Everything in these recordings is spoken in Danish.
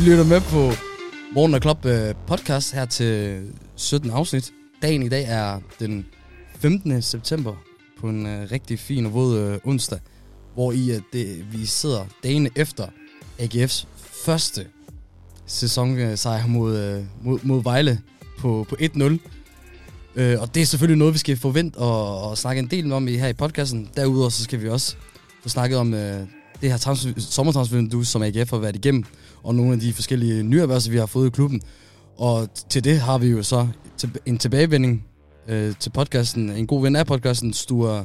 Vi lytter med på Morgen og Klub øh, podcast her til 17 afsnit. Dagen i dag er den 15. september på en uh, rigtig fin og våd uh, onsdag, hvor i uh, det, vi sidder dagen efter AGF's første sæsonsejr mod, uh, mod, mod Vejle på, på 1-0. Uh, og det er selvfølgelig noget, vi skal forvente og, og snakke en del om i, her i podcasten. Derudover så skal vi også få snakket om uh, det her sommertransfervindue, som AGF har været igennem, og nogle af de forskellige nye vi har fået i klubben. Og til det har vi jo så en tilbagevending øh, til podcasten. En god ven af podcasten, Sture,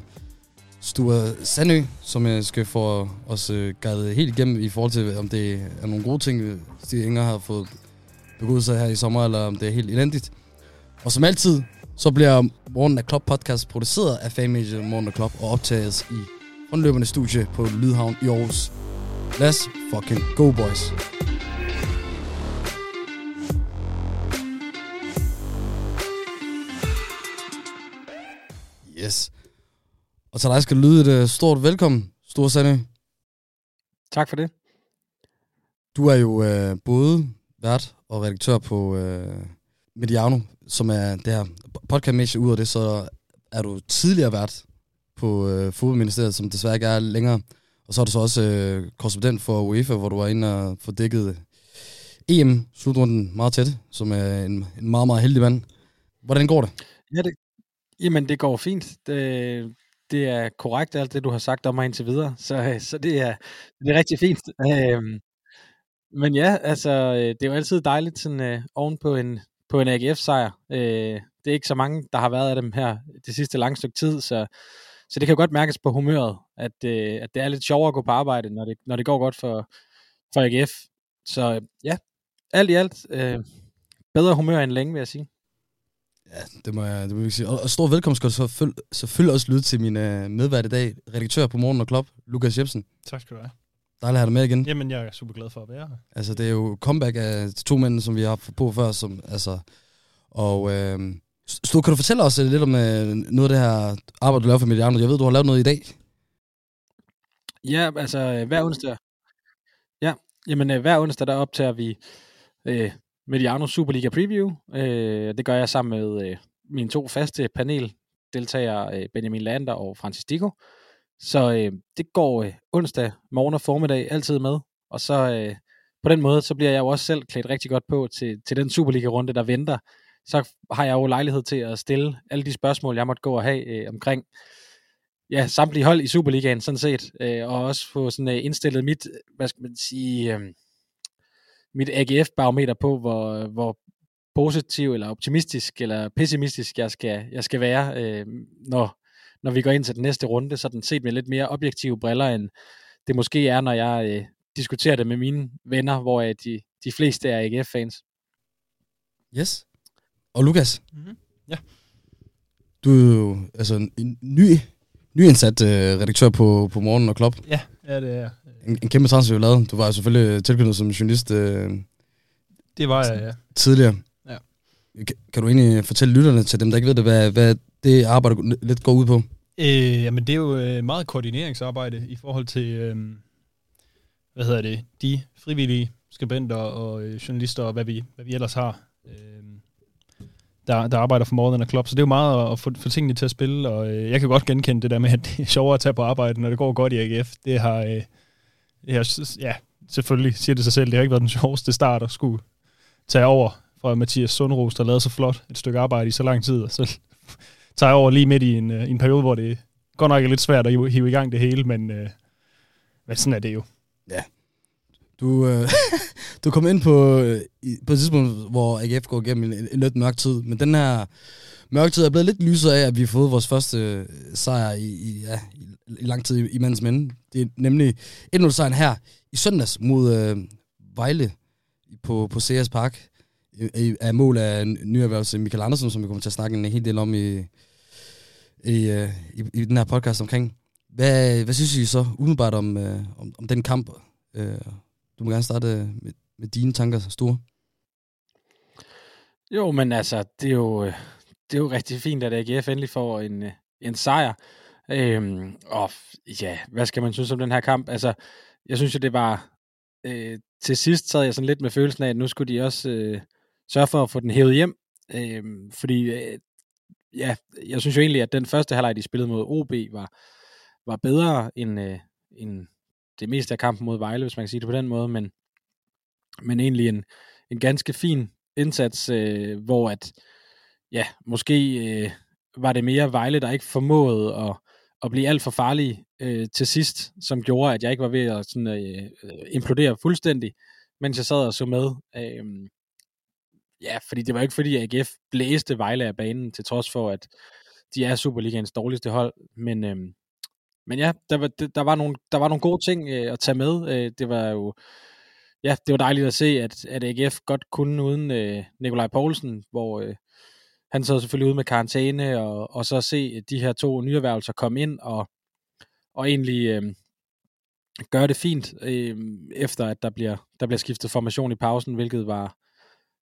Sture Sandø, som jeg skal få os øh, guidet helt igennem i forhold til, om det er nogle gode ting, Stig Inger har fået begået sig her i sommer, eller om det er helt elendigt. Og som altid, så bliver Morgen af Klop podcast produceret af fanmediet Morgen af Klub og optages i håndløbende studie på Lydhavn i Aarhus. Let's fucking go, boys. Yes. Og til dig skal lyde et uh, stort velkommen, Stor Sande. Tak for det. Du er jo uh, både vært og redaktør på uh, Mediano, som er det her podcast ud af det, så er du tidligere vært på uh, Fodboldministeriet, som desværre ikke er længere. Og så er du så også øh, korrespondent for UEFA, hvor du var inde og få dækket øh, EM-slutrunden meget tæt, som er en, en meget, meget heldig mand. Hvordan går det? Ja, det, Jamen, det går fint. Det, det er korrekt alt det, du har sagt om mig indtil videre, så, så det, er, det er rigtig fint. Øhm, men ja, altså, øh, det er jo altid dejligt sådan, øh, oven på en, på en AGF-sejr. Øh, det er ikke så mange, der har været af dem her det sidste lange stykke tid, så, så det kan godt mærkes på humøret, at, øh, at det er lidt sjovere at gå på arbejde, når det, når det går godt for, for AGF. Så ja, alt i alt, øh, bedre humør end længe, vil jeg sige. Ja, det må jeg, det må jeg sige. Og, og stor velkomst skal du selvfølgelig, selvfølgelig også lyde til min uh, medvært i dag, redaktør på Morgen og Klub, Lukas Jebsen. Tak skal du have. Dejligt at have dig med igen. Jamen, jeg er super glad for at være her. Altså, det er jo comeback af to mænd, som vi har haft på før, som, altså, og øh, Stu, kan du fortælle os øh, lidt om øh, noget af det her arbejde, du laver for Mediano? Jeg ved, du har lavet noget i dag. Ja, altså, øh, hver onsdag, ja, jamen, hver onsdag, der optager vi øh, Mediano Superliga Preview. Øh, det gør jeg sammen med øh, mine to faste paneldeltagere, øh, Benjamin Lander og Francis Dico. Så øh, det går øh, onsdag morgen og formiddag altid med. Og så øh, på den måde, så bliver jeg jo også selv klædt rigtig godt på til, til den Superliga-runde, der venter. Så har jeg jo lejlighed til at stille alle de spørgsmål, jeg måtte gå og have øh, omkring ja, samtlige hold i Superligaen, sådan set. Øh, og også få sådan øh, indstillet mit, hvad skal man sige... Øh, mit AGF-barometer på, hvor, hvor positiv eller optimistisk eller pessimistisk jeg skal, jeg skal være, øh, når, når vi går ind til den næste runde, så den set med lidt mere objektive briller, end det måske er, når jeg øh, diskuterer det med mine venner, hvor øh, de, de fleste er AGF-fans. Yes. Og Lukas? Mm-hmm. Ja. Du er jo altså, en ny, nyindsat øh, redaktør på, på Morgen og Klub. Ja, ja det er en, en kæmpe transfer, du lavede. Du var selvfølgelig tilknyttet som journalist øh, det var jeg, ja. tidligere. Ja. Kan, kan du egentlig fortælle lytterne til dem, der ikke ved det, hvad, hvad det arbejde lidt går ud på? Øh, jamen, det er jo øh, meget koordineringsarbejde i forhold til, øh, hvad hedder det, de frivillige skribenter og øh, journalister og hvad vi, hvad vi ellers har, øh, der, der arbejder for Morten og Klopp. Så det er jo meget at få, få tingene til at spille, og øh, jeg kan godt genkende det der med, at det er sjovere at tage på arbejde, når det går godt i AGF. Det har, øh, det ja, selvfølgelig siger det sig selv, det har ikke været den sjoveste start at skulle tage over fra Mathias Sundros, der lavede så flot et stykke arbejde i så lang tid, og så tager jeg over lige midt i en, øh, en periode, hvor det godt nok er lidt svært at hive, i gang det hele, men, øh, men sådan er det jo. Ja. Du, øh, du kom ind på, øh, på et tidspunkt, hvor AGF går igennem en, en lidt mørk tid, men den her mørke tid er blevet lidt lysere af, at vi har fået vores første øh, sejr i, i, ja, i lang tid i, i mandens mænd. Det er nemlig 1-0-sejren her i søndags mod øh, Vejle på, på CS Park af mål af nyerhvervelse Michael Andersen, som vi kommer til at snakke en hel del om i, i, øh, i, i den her podcast omkring. Hvad, hvad synes I så umiddelbart om, øh, om, om den kamp? Øh, du må gerne starte med, med dine tanker, Store. Jo, men altså, det er jo, øh, det er jo rigtig fint, at AGF endelig får en, øh, en sejr. Øhm, og ja, hvad skal man synes om den her kamp? Altså, jeg synes jo, det var øh, til sidst sad jeg sådan lidt med følelsen af, at nu skulle de også øh, sørge for at få den hævet hjem. Øh, fordi, øh, ja, jeg synes jo egentlig, at den første halvleg, de spillede mod OB, var, var bedre end, øh, end det meste af kampen mod Vejle, hvis man kan sige det på den måde, men, men egentlig en, en ganske fin indsats, øh, hvor at, ja, måske øh, var det mere Vejle, der ikke formåede at, at blive alt for farlige øh, til sidst, som gjorde, at jeg ikke var ved at sådan, øh, øh implodere fuldstændig, mens jeg sad og så med. Øh, ja, fordi det var ikke fordi, at AGF blæste Vejle af banen, til trods for, at de er Superligaens dårligste hold, men, øh, men ja, der var, der, var nogle, der var nogle gode ting øh, at tage med. Øh, det var jo ja, det var dejligt at se, at, at AGF godt kunne uden øh, Nikolaj Poulsen, hvor øh, han sad selvfølgelig ude med karantæne, og, og så se de her to nyerhvervelser komme ind og, og egentlig øh, gøre det fint, øh, efter at der bliver, der bliver skiftet formation i pausen, hvilket var,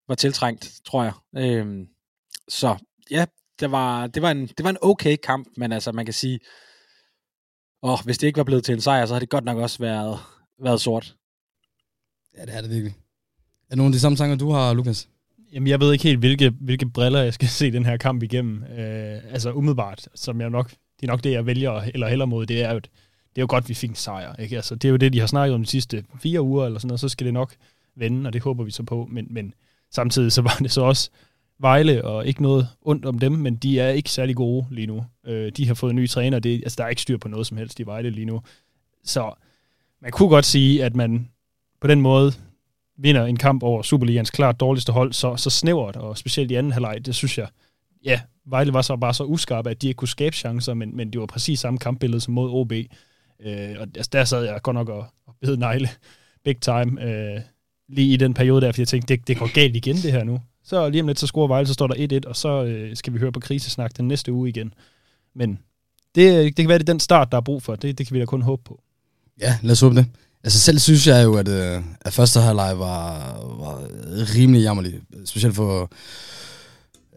var tiltrængt, tror jeg. Øh, så ja, det var, det, var en, det var en okay kamp, men altså man kan sige, åh, hvis det ikke var blevet til en sejr, så har det godt nok også været, været sort. Ja, det er det virkelig. Er nogle af de samme tanker, du har, Lukas? Jamen, jeg ved ikke helt, hvilke, hvilke briller jeg skal se den her kamp igennem. Øh, altså umiddelbart, som jeg nok, det er nok det, jeg vælger eller heller mod, det er jo, det er jo godt, vi fik en sejr. Ikke? Altså, det er jo det, de har snakket om de sidste fire uger, eller sådan noget, så skal det nok vende, og det håber vi så på. Men, men samtidig så var det så også Vejle, og ikke noget ondt om dem, men de er ikke særlig gode lige nu. Øh, de har fået en ny træner, det, altså, der er ikke styr på noget som helst i Vejle lige nu. Så man kunne godt sige, at man på den måde vinder en kamp over Superligans klart dårligste hold, så, så snævert, og specielt i anden halvleg, det synes jeg, ja, Vejle var så bare så uskarpe, at de ikke kunne skabe chancer, men, men det var præcis samme kampbillede som mod OB. Øh, og altså, der sad jeg godt nok og, og bed negle big time, øh, lige i den periode der, fordi jeg tænkte, det, det går galt igen det her nu. Så lige om lidt, så scorer Vejle, så står der 1-1, og så øh, skal vi høre på krisesnak den næste uge igen. Men det, øh, det kan være, det er den start, der er brug for. Det, det kan vi da kun håbe på. Ja, lad os håbe det. Altså selv synes jeg jo, at, øh, at første halvleg var, var rimelig jammerlig. Specielt for,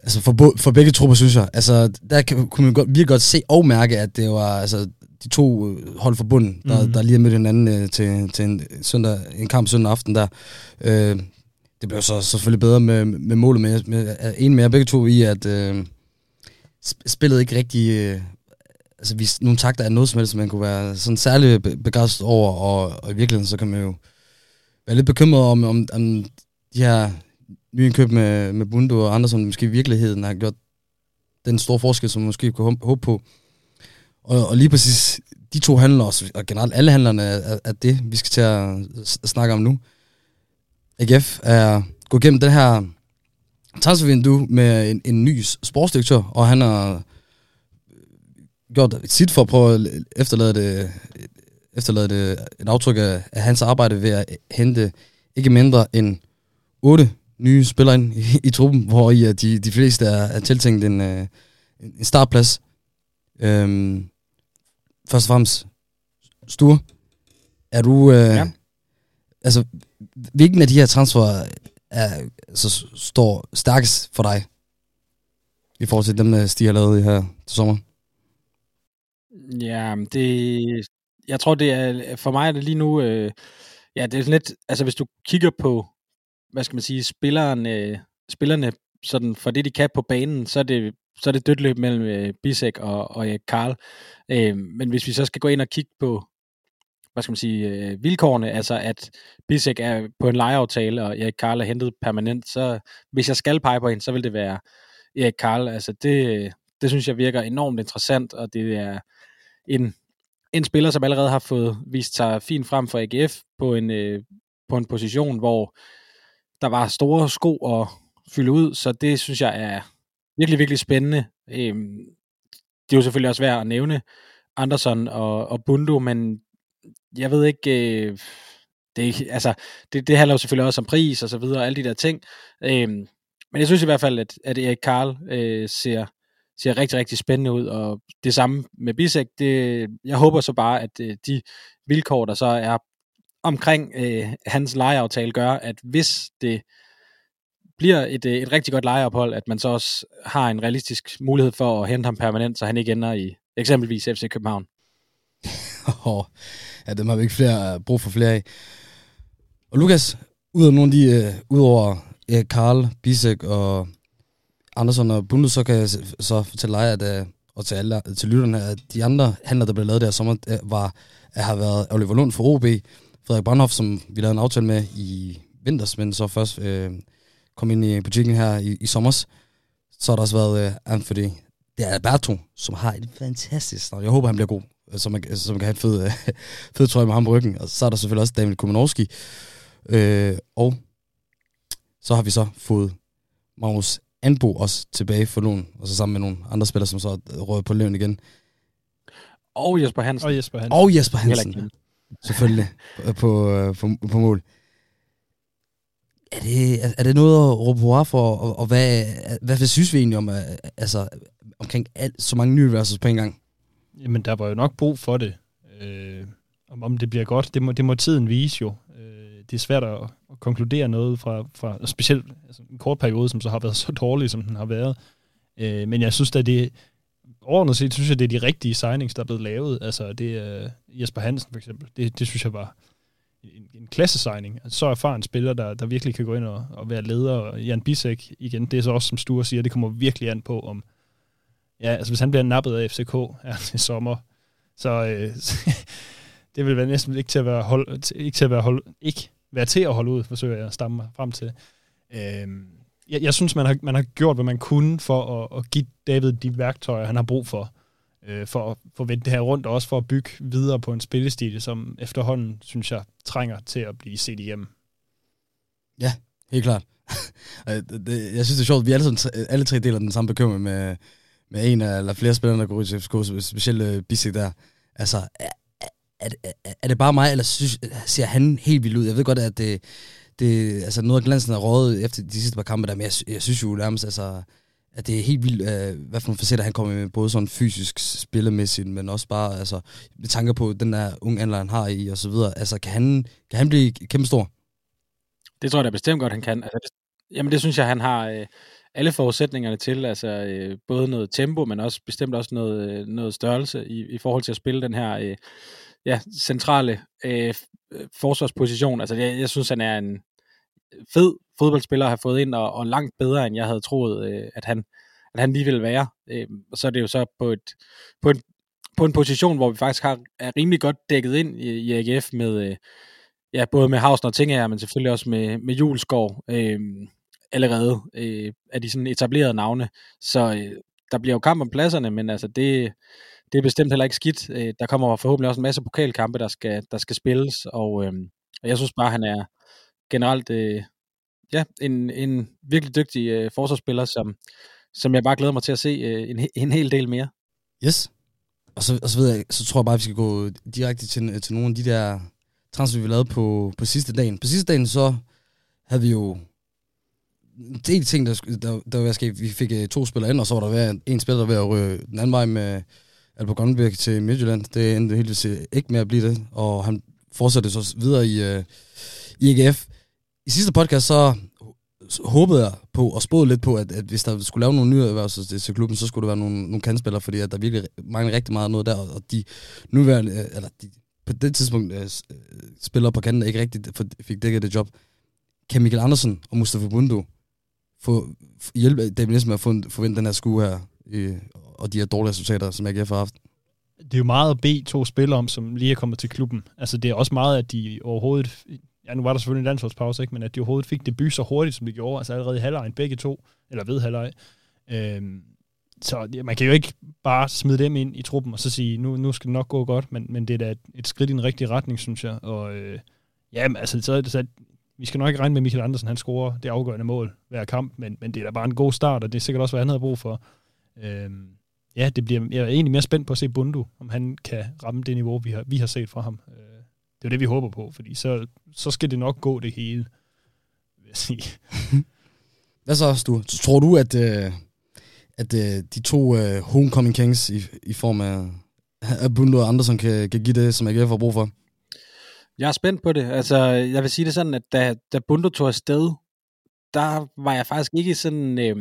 altså for, for begge trupper, synes jeg. Altså, der kan, kunne man godt, virkelig godt se og mærke, at det var altså, de to hold for bunden, der, mm. der lige har mødt hinanden øh, til, til en, søndag, en kamp søndag aften der. Øh, det blev så selvfølgelig bedre med, med målet, med, med en mere begge to i, at øh, spillet ikke rigtig øh, altså, vi, nogle takter er noget som helst, man kunne være sådan særlig begejstret over, og, og i virkeligheden så kan man jo være lidt bekymret om, om, om de her nyindkøb med, med Bundo og andre, som måske i virkeligheden har gjort den store forskel, som man måske kunne håbe på. Og, og lige præcis de to handler, også, og generelt alle handlerne, er, er det, vi skal til at snakke om nu. AGF er gået gennem den her transfervindue med en, en ny sportsdirektør, og han har øh, gjort sit for at prøve at efterlade det, efterlade det et aftryk af, af hans arbejde ved at hente ikke mindre end otte nye spillere ind i, i truppen, hvor i de, de fleste er, er tiltænkt en, øh, en startplads. Øhm, først og fremmest, Sture, er du... Øh, ja. Altså, hvilken af de her transfer er, så står stærkest for dig? I forhold til dem, Stig har lavet her til sommer? Ja, det, jeg tror, det er, for mig er det lige nu, øh, ja, det er lidt, altså hvis du kigger på, hvad skal man sige, spillerne, øh, spillerne sådan for det, de kan på banen, så er det, så er det dødt løb mellem øh, Bisek og, og øh, Karl. Øh, men hvis vi så skal gå ind og kigge på, hvad skal man sige, øh, vilkårene, altså at Bisek er på en lejeaftale, og Erik Karl er hentet permanent, så hvis jeg skal pege på hende, så vil det være Erik Karl. Altså det, det synes jeg virker enormt interessant, og det er, en, en spiller, som allerede har fået vist sig fint frem for AGF på en, øh, på en position, hvor der var store sko at fylde ud, så det synes jeg er virkelig, virkelig spændende. Øhm, det er jo selvfølgelig også værd at nævne Anderson og, og Bundo, men jeg ved ikke, øh, det, altså, det, det handler jo selvfølgelig også om pris og så videre, og alle de der ting. Øhm, men jeg synes i hvert fald, at, at Erik Karl øh, ser, ser rigtig, rigtig spændende ud, og det samme med Bisek, det, jeg håber så bare, at øh, de vilkår, der så er omkring øh, hans lejeaftale, gør, at hvis det bliver et, øh, et rigtig godt lejeophold, at man så også har en realistisk mulighed for at hente ham permanent, så han ikke ender i eksempelvis FC København. oh, ja, dem har vi ikke flere, øh, brug for flere af. Og Lukas, ud af nogle af de, øh, uh, udover øh, Karl, Bisek og Andersen og Bundet, så kan jeg så fortælle dig, at, og til, alle, til lytterne, at de andre handler, der blev lavet der sommer, var, at har været Oliver Lund for OB, Frederik Brandhoff, som vi lavede en aftale med i vinters, men så først uh, kom ind i butikken her i, i sommers. Så har der også været uh, Anthony det er Alberto, som har et fantastisk start. Jeg håber, han bliver god, så man, så man kan have et fed, fed trøje med ham på ryggen. Og så er der selvfølgelig også David Kumanovski. Øh, og så har vi så fået Magnus Anbo også tilbage for lån, og så sammen med nogle andre spillere, som så røget på løn igen. Og Jesper Hansen. Og Jesper Hansen. Og Jesper Hansen. Selvfølgelig, på, på, øh, på, på mål. Er det, er, er det noget at råbe hurra for, og, og hvad, hvad, hvad synes vi egentlig om, øh, altså, omkring alt, så mange nye versus på en gang? Jamen, der var jo nok brug for det. Øh, om, om det bliver godt, det må, det må tiden vise jo. Øh, det er svært at, at konkludere noget fra, fra specielt altså, en kort periode, som så har været så dårlig, som den har været. Øh, men jeg synes at det overordnet set, synes jeg, det er de rigtige signings, der er blevet lavet. Altså, det er øh, Jesper Hansen for eksempel. Det, det synes jeg var en, en klasse-signing. Altså, så erfaren spiller, der, der virkelig kan gå ind og, og være leder. Og Jan Bisek, igen, det er så også, som Sture siger, det kommer virkelig an på, om, ja, altså hvis han bliver nappet af FCK her i sommer, så øh, det vil være næsten ikke til at være hold, ikke til at være hold, ikke være til at holde ud, forsøger jeg at stamme mig frem til. Øh, jeg, jeg synes, man har, man har gjort, hvad man kunne for at, at give David de værktøjer, han har brug for, øh, for at få vendt det her rundt, og også for at bygge videre på en spillestil, som efterhånden, synes jeg, trænger til at blive set igennem. Ja, helt klart. jeg synes, det er sjovt, vi alle, sammen, alle tre deler den samme bekymring med, med en eller flere spillere, der går ud til FCK, specielt øh, Bissek der. Altså, er, er, er, er det bare mig, eller synes, ser han helt vildt ud? Jeg ved godt, at det, det altså noget af glansen er rådet efter de sidste par kampe der, men jeg, jeg synes jo nærmest, altså, at det er helt vildt, øh, hvad for nogle facetter han kommer med, både sådan fysisk spillemæssigt, men også bare altså, med tanke på den der unge anlæg, han har i, og så videre. Altså, kan han, kan han blive kæmpe stor? Det tror jeg da bestemt godt, han kan. Altså, det, jamen, det synes jeg, han har... Øh alle forudsætningerne til, altså øh, både noget tempo, men også bestemt også noget, øh, noget størrelse i, i forhold til at spille den her øh, ja, centrale øh, øh forsvarsposition. Altså jeg, jeg synes, han er en fed fodboldspiller at have fået ind, og, og langt bedre, end jeg havde troet, øh, at, han, at han lige ville være. Øh, og så er det jo så på, et, på, en, på en position, hvor vi faktisk har, er rimelig godt dækket ind i, i AGF med, øh, ja, både med Havsen og Tingager, men selvfølgelig også med, med Juleskov. Øh, allerede øh, af de sådan etablerede navne. Så øh, der bliver jo kamp om pladserne, men altså det, det er bestemt heller ikke skidt. Øh, der kommer forhåbentlig også en masse pokalkampe, der skal, der skal spilles, og øh, jeg synes bare, han er generelt øh, ja, en, en virkelig dygtig øh, forsvarsspiller, som, som jeg bare glæder mig til at se øh, en, en hel del mere. Yes. Og så, og så, ved jeg, så tror jeg bare, at vi skal gå direkte til, til nogle af de der transfer, vi lavede på, på sidste dagen. På sidste dagen, så havde vi jo en del ting, der, der, der var sket. Vi fik øh, to spillere ind, og så var der ved, en spiller, der ved at ryge den anden vej med Albert Grønberg til Midtjylland. Det endte helt ikke med at blive det, og han fortsatte så videre i, øh, i EGF. I sidste podcast, så håbede jeg på og spåede lidt på, at, at hvis der skulle lave nogle nye erhvervelser til klubben, så skulle det være nogle, nogle kandspillere, fordi at der virkelig mangler rigtig meget noget der, og de nuværende, øh, eller de, på det tidspunkt øh, øh, spillere på kanten ikke rigtig fik dækket det job. Kan Michael Andersen og Mustafa Bundo få, hjælpe David Nielsen med at få, forvente den her skue her, øh, og de her dårlige resultater, som AGF har haft? Det er jo meget at bede to spillere om, som lige er kommet til klubben. Altså det er også meget, at de overhovedet, ja nu var der selvfølgelig en landsholdspause, ikke, men at de overhovedet fik debut så hurtigt, som de gjorde, altså allerede i halvlejen, begge to, eller ved halvleg. Øhm, så ja, man kan jo ikke bare smide dem ind i truppen og så sige, nu, nu skal det nok gå godt, men, men det er da et, et skridt i den rigtige retning, synes jeg. Og øh, ja, altså, så, så vi skal nok ikke regne med, at Michael Andersen han scorer det afgørende mål hver kamp, men, men det er da bare en god start, og det er sikkert også, hvad han havde brug for. Øhm, ja, det bliver, jeg er egentlig mere spændt på at se Bundu, om han kan ramme det niveau, vi har, vi har set fra ham. Øh, det er det, vi håber på, fordi så, så skal det nok gå det hele, vil jeg sige. Hvad så, du? Tror du, at, øh, at øh, de to øh, homecoming kings i, i form af, af Bundu og Andersen kan, kan give det, som jeg har brug for? Jeg er spændt på det. Altså, jeg vil sige det sådan, at da, da Bundo tog afsted, der var jeg faktisk ikke sådan øh,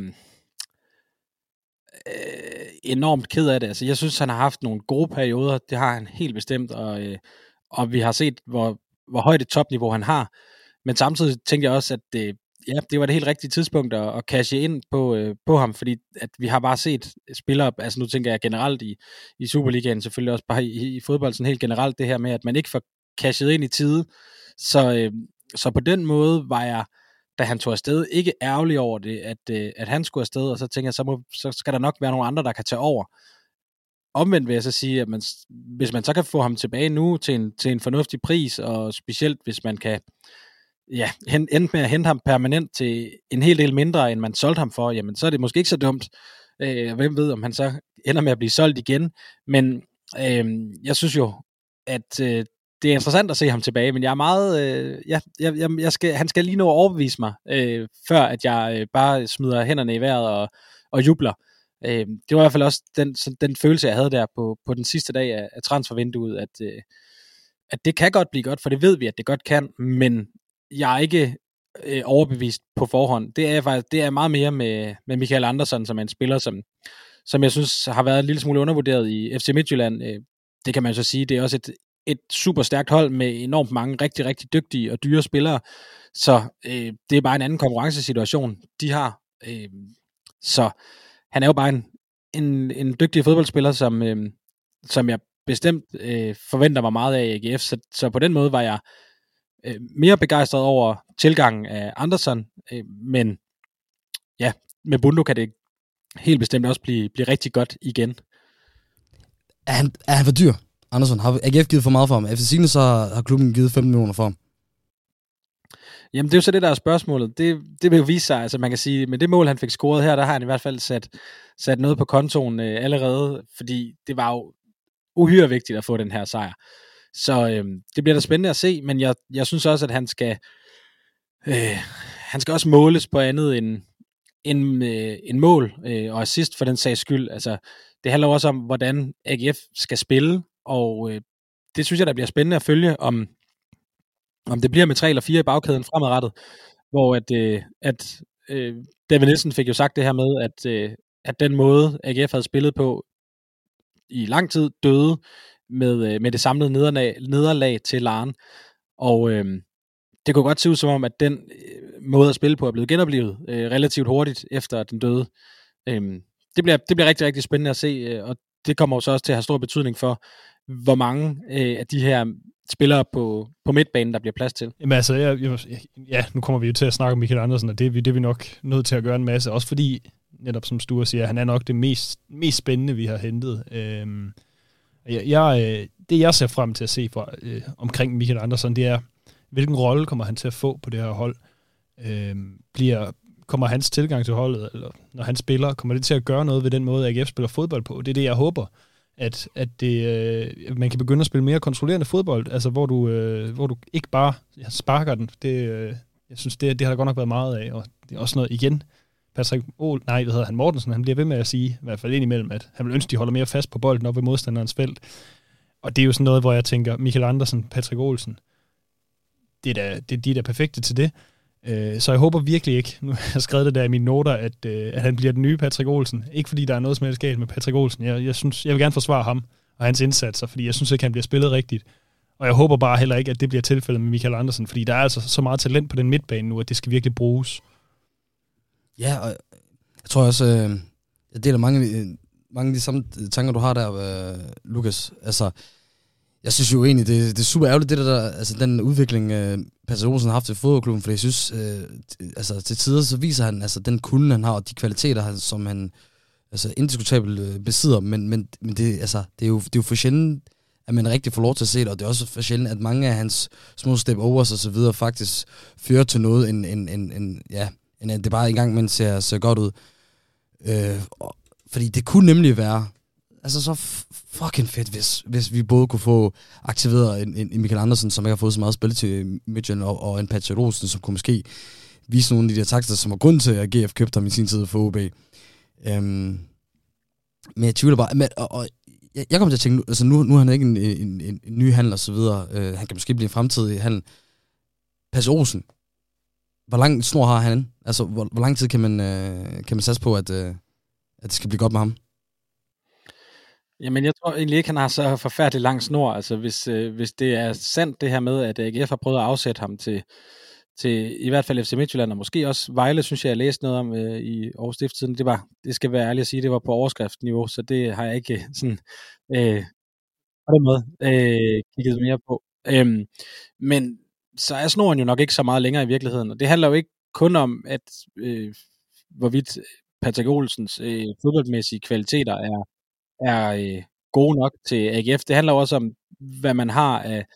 øh, enormt ked af det. Altså, jeg synes, han har haft nogle gode perioder. Det har han helt bestemt, og, øh, og vi har set, hvor, hvor højt et topniveau han har. men samtidig tænkte jeg også, at det, ja, det var det helt rigtige tidspunkt at, at cashe ind på, øh, på ham, fordi at vi har bare set spillere, altså nu tænker jeg generelt i, i Superligaen, selvfølgelig også bare i, i fodbold sådan helt generelt, det her med, at man ikke får cashet ind i tide, så, øh, så på den måde var jeg, da han tog afsted, ikke ærgerlig over det, at, øh, at han skulle afsted, og så tænker jeg, så, må, så skal der nok være nogle andre, der kan tage over. Omvendt vil jeg så sige, at man, hvis man så kan få ham tilbage nu til en, til en fornuftig pris, og specielt hvis man kan ja, endte med at hente ham permanent til en hel del mindre, end man solgte ham for, jamen så er det måske ikke så dumt. Øh, hvem ved, om han så ender med at blive solgt igen. Men øh, jeg synes jo, at øh, det er interessant at se ham tilbage, men jeg er meget, øh, ja, jeg, jeg, jeg skal, han skal lige nå at overbevise mig, øh, før at jeg øh, bare smider hænderne i vejret og, og jubler. Øh, det var i hvert fald også den, den følelse, jeg havde der på, på den sidste dag af, af transfervinduet, at, øh, at det kan godt blive godt, for det ved vi, at det godt kan, men jeg er ikke øh, overbevist på forhånd. Det er faktisk det er meget mere med, med Michael Andersen, som er en spiller, som, som jeg synes har været en lille smule undervurderet i FC Midtjylland. Øh, det kan man så sige, det er også et, et super stærkt hold med enormt mange rigtig, rigtig dygtige og dyre spillere. Så øh, det er bare en anden konkurrencesituation, de har. Øh, så han er jo bare en, en, en dygtig fodboldspiller, som, øh, som jeg bestemt øh, forventer mig meget af i AGF. Så, så på den måde var jeg øh, mere begejstret over tilgangen af Andersen, øh, men ja, med Bundo kan det helt bestemt også blive, blive rigtig godt igen. Er han, er han for dyr, Andersen? Har AGF givet for meget for ham? Efter sine så har klubben givet 15 millioner for ham. Jamen, det er jo så det, der er spørgsmålet. Det, det vil jo vise sig, altså man kan sige, med det mål, han fik scoret her, der har han i hvert fald sat, sat noget på kontoen øh, allerede, fordi det var jo uhyre vigtigt at få den her sejr. Så øh, det bliver da spændende at se, men jeg, jeg synes også, at han skal, øh, han skal også måles på andet end, end, øh, end mål øh, og assist for den sags skyld. Altså, det handler også om, hvordan AGF skal spille, og øh, det synes jeg, der bliver spændende at følge, om, om det bliver med tre eller fire i bagkæden fremadrettet, hvor at, øh, at øh, David Nielsen fik jo sagt det her med, at, øh, at den måde AGF havde spillet på i lang tid døde med, øh, med det samlede nederlag, nederlag til Laren. Og øh, det kunne godt se ud som om, at den øh, måde at spille på er blevet genoplevet øh, relativt hurtigt efter den døde. Øh, det, bliver, det bliver rigtig, rigtig spændende at se, øh, og det kommer jo også til at have stor betydning for, hvor mange øh, af de her spillere på, på midtbanen, der bliver plads til. Jamen altså, jeg, jeg, ja, nu kommer vi jo til at snakke om Michael Andersen, og det, det er vi nok nødt til at gøre en masse, også fordi, netop som Sture siger, han er nok det mest, mest spændende, vi har hentet. Øhm, jeg, jeg, øh, det jeg ser frem til at se for, øh, omkring Michael Andersen, det er, hvilken rolle kommer han til at få på det her hold? Øhm, bliver, kommer hans tilgang til holdet, eller når han spiller, kommer det til at gøre noget ved den måde, AGF spiller fodbold på? Det er det, jeg håber, at, at det, øh, man kan begynde at spille mere kontrollerende fodbold, altså hvor du, øh, hvor du ikke bare sparker den. Det, øh, jeg synes, det, det har der godt nok været meget af, og det er også noget igen, Patrick Ol, nej, hvad hedder han, Mortensen, han bliver ved med at sige, i hvert fald indimellem, at han vil ønske, de holder mere fast på bolden op ved modstanderens felt. Og det er jo sådan noget, hvor jeg tænker, Michael Andersen, Patrick Olsen, det er, da, det, de er da perfekte til det. Øh, så jeg håber virkelig ikke, nu har jeg skrevet det der i mine noter, at, øh, at han bliver den nye Patrick Olsen. Ikke fordi der er noget som helst galt med Patrick Olsen. Jeg, jeg, synes, jeg vil gerne forsvare ham og hans indsatser, fordi jeg synes ikke, han bliver spillet rigtigt. Og jeg håber bare heller ikke, at det bliver tilfældet med Michael Andersen, fordi der er altså så meget talent på den midtbane nu, at det skal virkelig bruges. Ja, og jeg tror også, øh, jeg deler mange, øh, mange af de samme tanker, du har der, øh, Lukas. Altså, jeg synes jo egentlig, det, det er super ærgerligt, det der, altså den udvikling, øh, Patrick Olsen har haft til fodboldklubben, for jeg synes, øh, altså til tider, så viser han altså den kunde, han har, og de kvaliteter, han, som han altså indiskutabelt øh, besidder, men, men, men det, altså, det, er jo, det er jo for sjældent, at man rigtig får lov til at se det, og det er også for sjældent, at mange af hans små step overs og så videre faktisk fører til noget, end, end, end, end ja, end at det bare engang man ser, ser godt ud. Øh, og, fordi det kunne nemlig være altså så fucking fedt, hvis, hvis vi både kunne få aktiveret en, en, en Michael Andersen, som ikke har fået så meget spil til Midtjylland, og, og en Patrick Rosen, som kunne måske vise nogle af de der takter, som var grund til, at GF købte ham i sin tid for OB. Øhm, men jeg tvivler bare, men, og, og jeg, jeg kommer til at tænke, altså nu, nu er han ikke en, en, en, en ny handel og så videre, øh, han kan måske blive en fremtidig handel. Patrick Rosen, hvor lang snor har han? Altså, hvor, hvor lang tid kan man, øh, kan man satse på, at, øh, at det skal blive godt med ham? Jamen, jeg tror egentlig ikke, han har så forfærdelig lang snor. Altså, hvis, øh, hvis det er sandt det her med, at AGF har prøvet at afsætte ham til, til i hvert fald FC Midtjylland, og måske også Vejle, synes jeg, jeg læste noget om øh, i Aarhus Stifttiden. Det var, det skal være ærligt at sige, det var på overskriftniveau, så det har jeg ikke øh, sådan, øh, på den måde øh, kigget mere på. Øhm, men så er snoren jo nok ikke så meget længere i virkeligheden, og det handler jo ikke kun om, at øh, hvorvidt Patrick Olsens øh, fodboldmæssige kvaliteter er, er øh, gode nok til AGF. Det handler også om, hvad man har af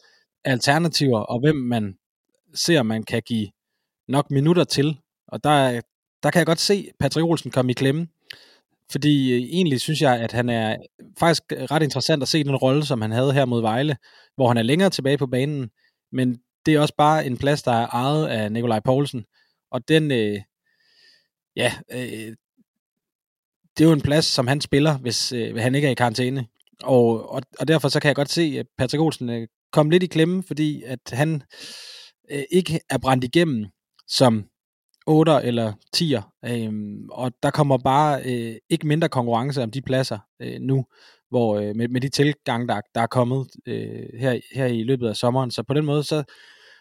alternativer, og hvem man ser, man kan give nok minutter til. Og der, der kan jeg godt se Patrick Olsen komme i klemme. Fordi øh, egentlig synes jeg, at han er faktisk ret interessant at se den rolle, som han havde her mod Vejle, hvor han er længere tilbage på banen, men det er også bare en plads, der er ejet af Nikolaj Poulsen. Og den, øh, ja, øh, det er jo en plads, som han spiller, hvis øh, han ikke er i karantæne. Og, og, og derfor så kan jeg godt se, at Patrick Olsen øh, kom lidt i klemme, fordi at han øh, ikke er brændt igennem som 8 eller 10'er. Øh, og der kommer bare øh, ikke mindre konkurrence om de pladser øh, nu, hvor øh, med, med de tilgang, der, der er kommet øh, her, her i løbet af sommeren. Så på den måde, så,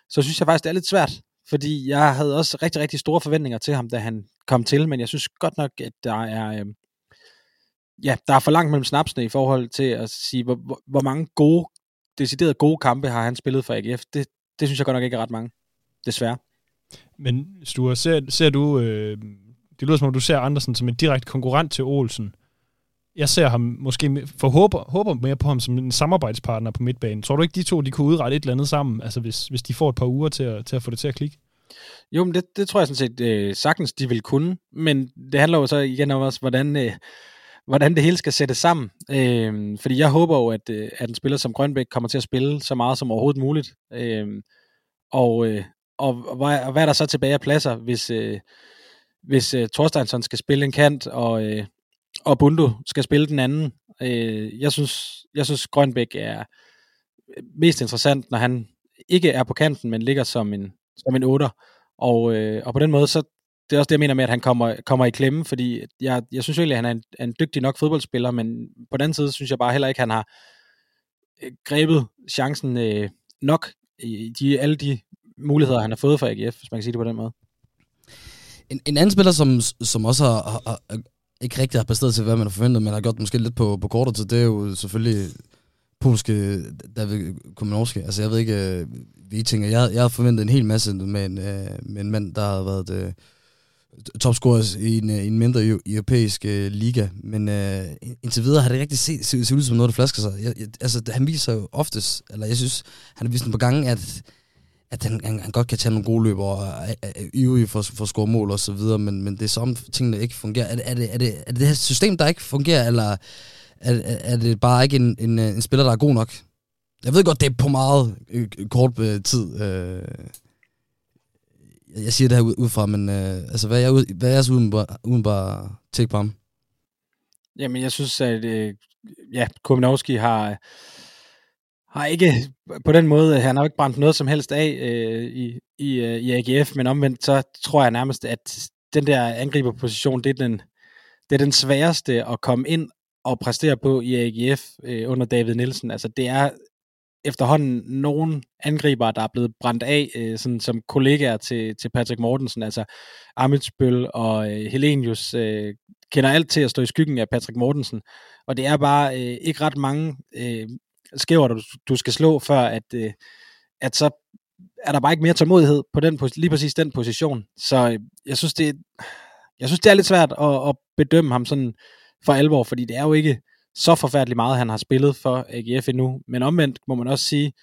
så synes jeg faktisk, det er lidt svært, fordi jeg havde også rigtig, rigtig store forventninger til ham, da han kom til, men jeg synes godt nok, at der er, øh, ja, der er for langt mellem snapsene i forhold til at sige, hvor, hvor, hvor mange gode, deciderede gode kampe har han spillet for AGF. Det, det synes jeg godt nok ikke er ret mange, desværre. Men Sture, ser, ser du, øh, det lyder som om du ser Andersen som en direkte konkurrent til Olsen. Jeg ser ham måske, for håber, håber mere på ham som en samarbejdspartner på midtbanen. Tror du ikke, de to de kunne udrette et eller andet sammen, altså hvis, hvis de får et par uger til at, til at få det til at klikke? Jo, men det, det tror jeg sådan set øh, sagtens, de vil kunne. Men det handler jo så igen om også, hvordan, øh, hvordan det hele skal sættes sammen. Øh, fordi jeg håber jo, at, øh, at en spiller som Grønbæk kommer til at spille så meget som overhovedet muligt. Øh, og, øh, og, og, hvad, og hvad er der så tilbage af pladser, hvis, øh, hvis øh, Thorsteinsson skal spille en kant, og, øh, og Bundo skal spille den anden? Øh, jeg, synes, jeg synes, Grønbæk er øh, mest interessant, når han ikke er på kanten, men ligger som en, som en otter. Og, øh, og på den måde, så det er også det, jeg mener med, at han kommer, kommer i klemme, fordi jeg, jeg synes egentlig, at han er en, en dygtig nok fodboldspiller, men på den anden side synes jeg bare heller ikke, at han har øh, grebet chancen øh, nok i de, alle de muligheder, han har fået fra AGF, hvis man kan sige det på den måde. En, en anden spiller, som, som også har, har, har, ikke rigtig har præsteret til, hvad man har forventet, men har gjort måske lidt på, på kortere tid, det er jo selvfølgelig polske David Kominovski. Altså jeg ved ikke, øh, vi tænker, jeg, jeg har forventet en hel masse med en, øh, med en mand, der har været topscorers topscorer i en, øh, en mindre europæisk øh, liga, men øh, indtil videre har det rigtig set, set, set ud som noget, der flasker sig. Jeg, jeg, altså han viser jo oftest, eller jeg synes, han har vist en par gange, at at han, han, han godt kan tage nogle gode løb og øh, øh, er, ivrig for, for at score mål og så videre, men, men det er som tingene ikke fungerer. Er, er, det, er, det, er det det her system, der ikke fungerer, eller er, er det bare ikke en, en, en spiller, der er god nok? Jeg ved godt, det er på meget øh, kort øh, tid. Øh, jeg siger det her ud, fra, men øh, altså, hvad er, jeg, hvad er jeres udenbare take på ham? Jamen, jeg synes, at øh, ja, Kuminovski har har ikke på den måde, øh, han har ikke brændt noget som helst af øh, i, i, øh, i AGF, men omvendt så tror jeg nærmest, at den der angriberposition, det er den, det er den sværeste at komme ind og præstere på i AGF øh, under David Nielsen. Altså det er efterhånden nogen angriber, der er blevet brændt af øh, sådan, som kollegaer til, til Patrick Mortensen. Altså Amitsbøl og øh, Helenius øh, kender alt til at stå i skyggen af Patrick Mortensen. Og det er bare øh, ikke ret mange øh, skæver, du, du skal slå, før at, øh, at så er der bare ikke mere tålmodighed på den, lige præcis den position. Så øh, jeg synes, det, jeg synes, det er lidt svært at, at bedømme ham sådan for alvor, fordi det er jo ikke så forfærdeligt meget, han har spillet for AGF endnu. Men omvendt må man også sige,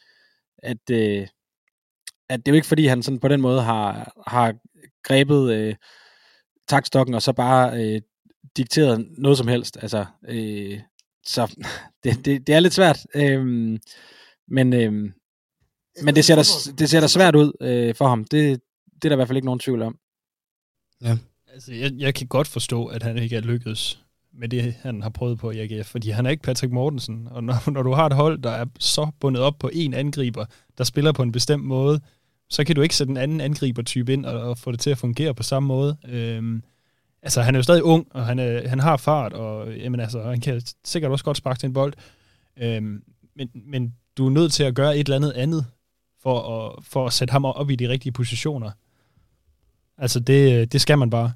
at, øh, at det er jo ikke fordi, han sådan på den måde har, har grebet øh, takstokken og så bare øh, dikteret noget som helst. Altså, øh, så det, det, det er lidt svært. Øhm, men øhm, men det ser da, det ser da svært ud øh, for ham. Det, det er der i hvert fald ikke nogen tvivl om. Ja. Altså, jeg, jeg kan godt forstå, at han ikke er lykkedes med det, han har prøvet på i AGF, fordi han er ikke Patrick Mortensen, og når, når du har et hold, der er så bundet op på en angriber, der spiller på en bestemt måde, så kan du ikke sætte en anden angribertype ind og, og få det til at fungere på samme måde. Øhm, altså, han er jo stadig ung, og han, er, han har fart, og jamen, altså, han kan sikkert også godt sparke til en bold. Øhm, men, men du er nødt til at gøre et eller andet andet, for at, for at sætte ham op i de rigtige positioner. Altså, det, det skal man bare.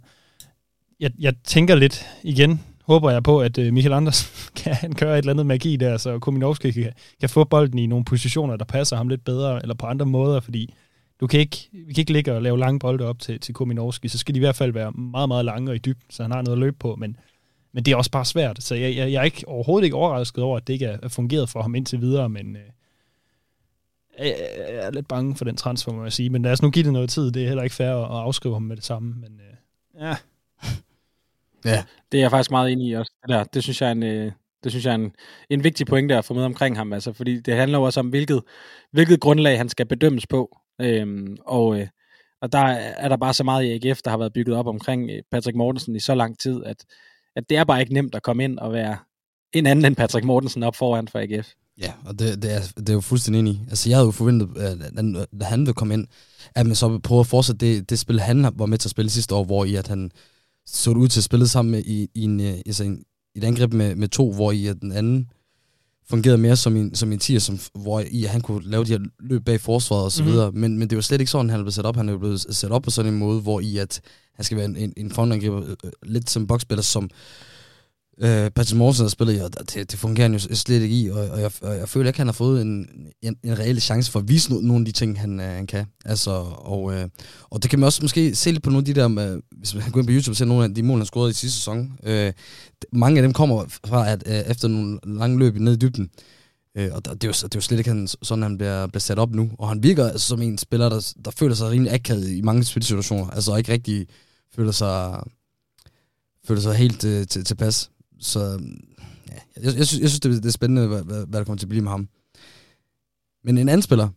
Jeg, jeg tænker lidt igen, håber jeg på, at øh, Michael Anders kan han køre et eller andet magi der, så Kuminovski kan, kan få bolden i nogle positioner, der passer ham lidt bedre, eller på andre måder, fordi du kan ikke, vi kan ikke ligge og lave lange bolde op til, til Kuminovski, så skal de i hvert fald være meget, meget lange og i dybden, så han har noget at løbe på, men, men det er også bare svært, så jeg, jeg, jeg er ikke, overhovedet ikke overrasket over, at det ikke er fungeret for ham indtil videre, men øh, jeg, er lidt bange for den transfer, må jeg sige, men lad os nu give det noget tid, det er heller ikke fair at, at afskrive ham med det samme, men øh, ja, Ja, Det er jeg faktisk meget enig i også. Det, der. det synes jeg er en, øh, det synes jeg er en, en vigtig pointe at få med omkring ham, altså, fordi det handler også om, hvilket, hvilket grundlag han skal bedømmes på. Øhm, og, øh, og der er der bare så meget i AGF, der har været bygget op omkring øh, Patrick Mortensen i så lang tid, at, at det er bare ikke nemt at komme ind og være en anden end Patrick Mortensen op foran for AGF. Ja, og det, det, er, det er jo fuldstændig enig i. Altså, jeg havde jo forventet, at, han ville komme ind, at man så prøve at fortsætte det, det spil, han var med til at spille sidste år, hvor i at han så ud til at spille sammen med, i, i, en, altså en, et angreb med, med to, hvor i at den anden fungerede mere som en, som en tier, som, hvor i han kunne lave de her løb bag forsvaret og så Mhm. videre. Men, men det var slet ikke sådan, han blev sat op. Han er blevet sat op på sådan en måde, hvor i at han skal være en, en, en frontangriber, øh, øh, lidt som boksspiller, som øh, Patrick Morsen har spillet og det, det fungerer han jo slet ikke i, og, og, jeg, og jeg føler ikke, at han har fået en, en, en reel chance for at vise no, nogle af de ting, han, øh, han kan. Altså, og, øh, og det kan man også måske se lidt på nogle af de der, med, hvis man går ind på YouTube og ser nogle af de mål, han scorede i sidste sæson. Øh, mange af dem kommer fra, at øh, efter nogle lange løb ned i dybden, Øh, og det, er jo, det er jo slet ikke han, sådan, han bliver, bliver sat op nu. Og han virker altså, som en spiller, der, der føler sig rimelig akavet i mange spilsituationer. Altså ikke rigtig føler sig, føler sig helt øh, til, tilpas. Så ja, jeg, jeg, synes, jeg synes, det, det er spændende, hvad, hvad, hvad der kommer til at blive med ham. Men en anden spiller,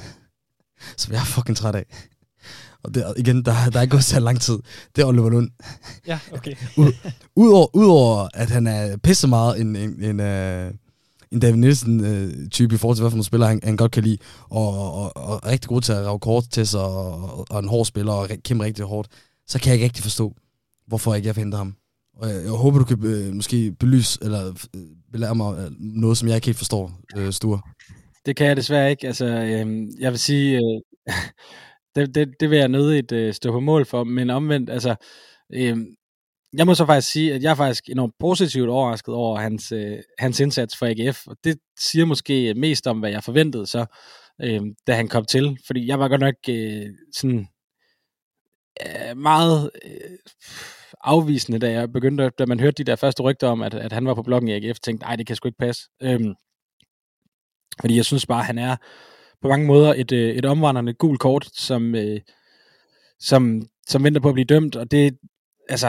som jeg er fucking træt af, og det, igen, der, der er ikke gået så lang tid, det er Oliver Lund. ja, okay. Udover, udover at han er pisse meget en, en, en, øh, en David Nielsen-type i forhold til, hvad for nogle spillere han, han godt kan lide, og, og, og rigtig god til at rave kort til sig, og, og en hård spiller, og kæmpe rigtig hårdt, så kan jeg ikke rigtig forstå, hvorfor ikke jeg forhindrer ham. Og jeg, jeg håber, du kan øh, måske belyse, eller øh, belære mig øh, noget, som jeg ikke helt forstår, øh, Sture. Det kan jeg desværre ikke. Altså, øh, jeg vil sige, øh, det, det, det vil jeg nødigt øh, stå på mål for, men omvendt, altså, øh, jeg må så faktisk sige, at jeg er faktisk enormt positivt overrasket over hans, øh, hans indsats for AGF, og det siger måske mest om, hvad jeg forventede så, øh, da han kom til, fordi jeg var godt nok øh, sådan øh, meget øh, afvisende, da jeg begyndte, da man hørte de der første rygter om, at, at han var på bloggen i AGF, tænkte, nej, det kan sgu ikke passe. Øhm, fordi jeg synes bare, han er på mange måder et, øh, et omvandrende gul kort, som, øh, som, som venter på at blive dømt, og det, altså,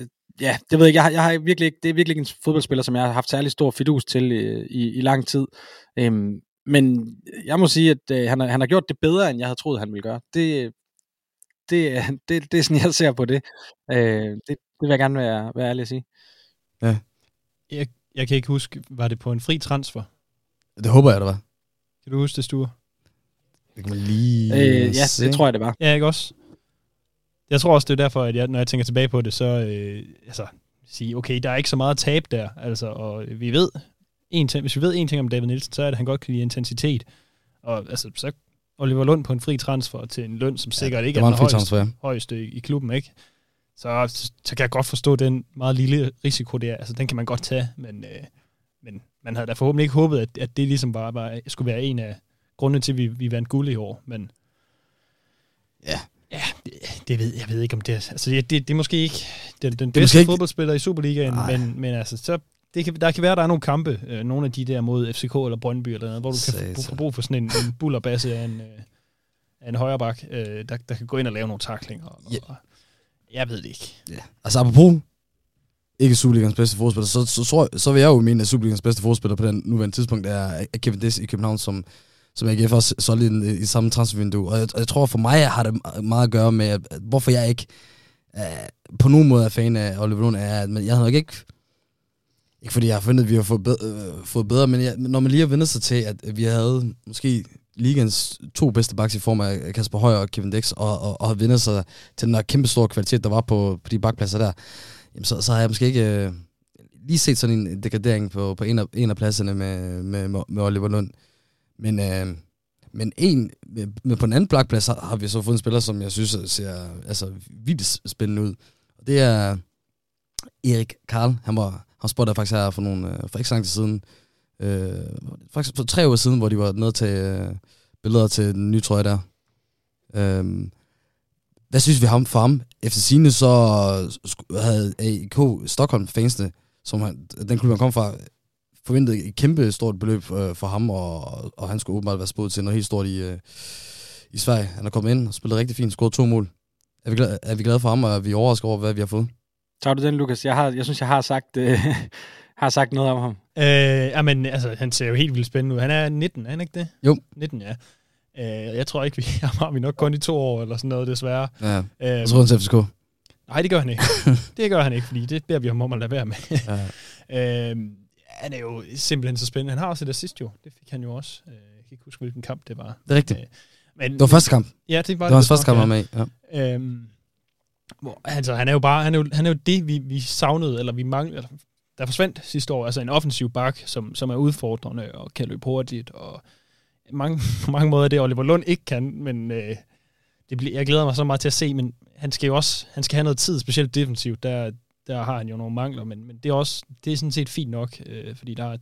øh, ja, det ved jeg ikke, jeg har, jeg har virkelig ikke, det er virkelig ikke en fodboldspiller, som jeg har haft særlig stor fidus til øh, i, i lang tid. Øhm, men jeg må sige, at øh, han, har, han har gjort det bedre, end jeg havde troet, han ville gøre. Det, det, er- det, det er sådan, jeg ser på det. Øh, det, det vil jeg gerne være, være ærlig at sige. Jeg, jeg kan ikke huske, var det på en fri transfer? Det håber jeg, der var. Kan du huske det, Sture? Det kan man lige Øh, ja, se. det tror jeg, det var. Ja, ikke også? Jeg tror også, det er derfor, at jeg, når jeg tænker tilbage på det, så øh, altså, sige, okay, der er ikke så meget tab der, altså, og vi ved, en ting, hvis vi ved en ting om David Nielsen, så er det, at han godt kan lide intensitet. Og altså, så Oliver Lund på en fri transfer til en løn, som sikkert ikke det er den højeste, transfer, ja. højeste i, klubben, ikke? Så, så kan jeg godt forstå den meget lille risiko der. Altså, den kan man godt tage, men, øh, men man havde da forhåbentlig ikke håbet, at, at det ligesom bare var, skulle være en af grundene til, at vi, vi vandt guld i år. Men Ja. Ja, det, det ved jeg ved ikke om det er. Altså, det, det, det er måske ikke den, den bedste ikke- fodboldspiller i Superligaen, men, men altså, så, det kan, der kan være, at der er nogle kampe, øh, nogle af de der mod FCK eller Brøndby eller noget, hvor du kan Satan. få, brug for sådan en, en bullerbasse af en, øh, af en højre bak, øh, der, der kan gå ind og lave nogle taklinger. Og, Ja. og, jeg ved det ikke. Ja. Altså apropos ikke Superligans bedste fodspiller, så, så, så, så vil jeg jo mene, at Superligans bedste fodspiller på den nuværende tidspunkt er, Kevin Diss i København, som, som AGF også solgte i, i samme transfervindue. Og jeg, og jeg tror for mig har det meget at gøre med, at, hvorfor jeg ikke uh, på nogen måde er fan af Oliver Lund, er, at jeg havde nok ikke ikke fordi jeg har fundet, at vi har fået bedre, øh, fået bedre men jeg, når man lige har vendt sig til, at vi havde måske ligens to bedste backs i form af Kasper Højer og Kevin Dix, og, og, og har vendt sig til den der kæmpe store kvalitet, der var på, på de bakpladser der, jamen så, så har jeg måske ikke øh, lige set sådan en degradering på, på en, af, en af pladserne med, med, med Oliver Lund. Men, øh, Men en, med på en anden bakplads har, har vi så fået en spiller, som jeg synes ser altså, vildt spændende ud. Og det er Erik Karl. Han var, han spurgte faktisk her for, nogle, øh, for ikke så lang tid siden. Øh, faktisk for tre uger siden, hvor de var nede til øh, billeder til den nye trøje der. Øh, hvad synes vi ham for ham? Efter sine så havde AIK Stockholm fansene, som han, den klub han kom fra, forventede et kæmpe stort beløb øh, for ham, og, og han skulle åbenbart være spået til noget helt stort i, øh, i Sverige. Han er kommet ind og spillet rigtig fint, scoret to mål. Er vi, glade, er vi glade for ham, og er vi overrasket over, hvad vi har fået? Tager du den, Lukas? Jeg, har, jeg synes, jeg har sagt, øh, har sagt noget om ham. Øh, jamen, altså, han ser jo helt vildt spændende ud. Han er 19, er han ikke det? Jo. 19, ja. Øh, jeg tror ikke, vi har vi nok kun i to år, eller sådan noget, desværre. Ja, øh, jeg tror han til FCK. Nej, det gør han ikke. det gør han ikke, fordi det beder vi ham om at lade være med. ja. øh, han er jo simpelthen så spændende. Han har også et assist jo. Det fik han jo også. Øh, jeg kan ikke huske, hvilken kamp det var. Det er rigtigt. Øh, men, det var første kamp. Ja, det var det. var hans første kamp, han med ja. Øhm, hvor, altså, han er jo bare, han er jo, han er jo det, vi, vi savnede, eller vi manglede, eller, der forsvandt sidste år, altså en offensiv bak, som, som er udfordrende og kan løbe hurtigt, og mange, på mange måder det, Oliver Lund ikke kan, men øh, det bliver, jeg glæder mig så meget til at se, men han skal jo også, han skal have noget tid, specielt defensivt, der, der har han jo nogle mangler, men, men det er også, det er sådan set fint nok, øh, fordi der er,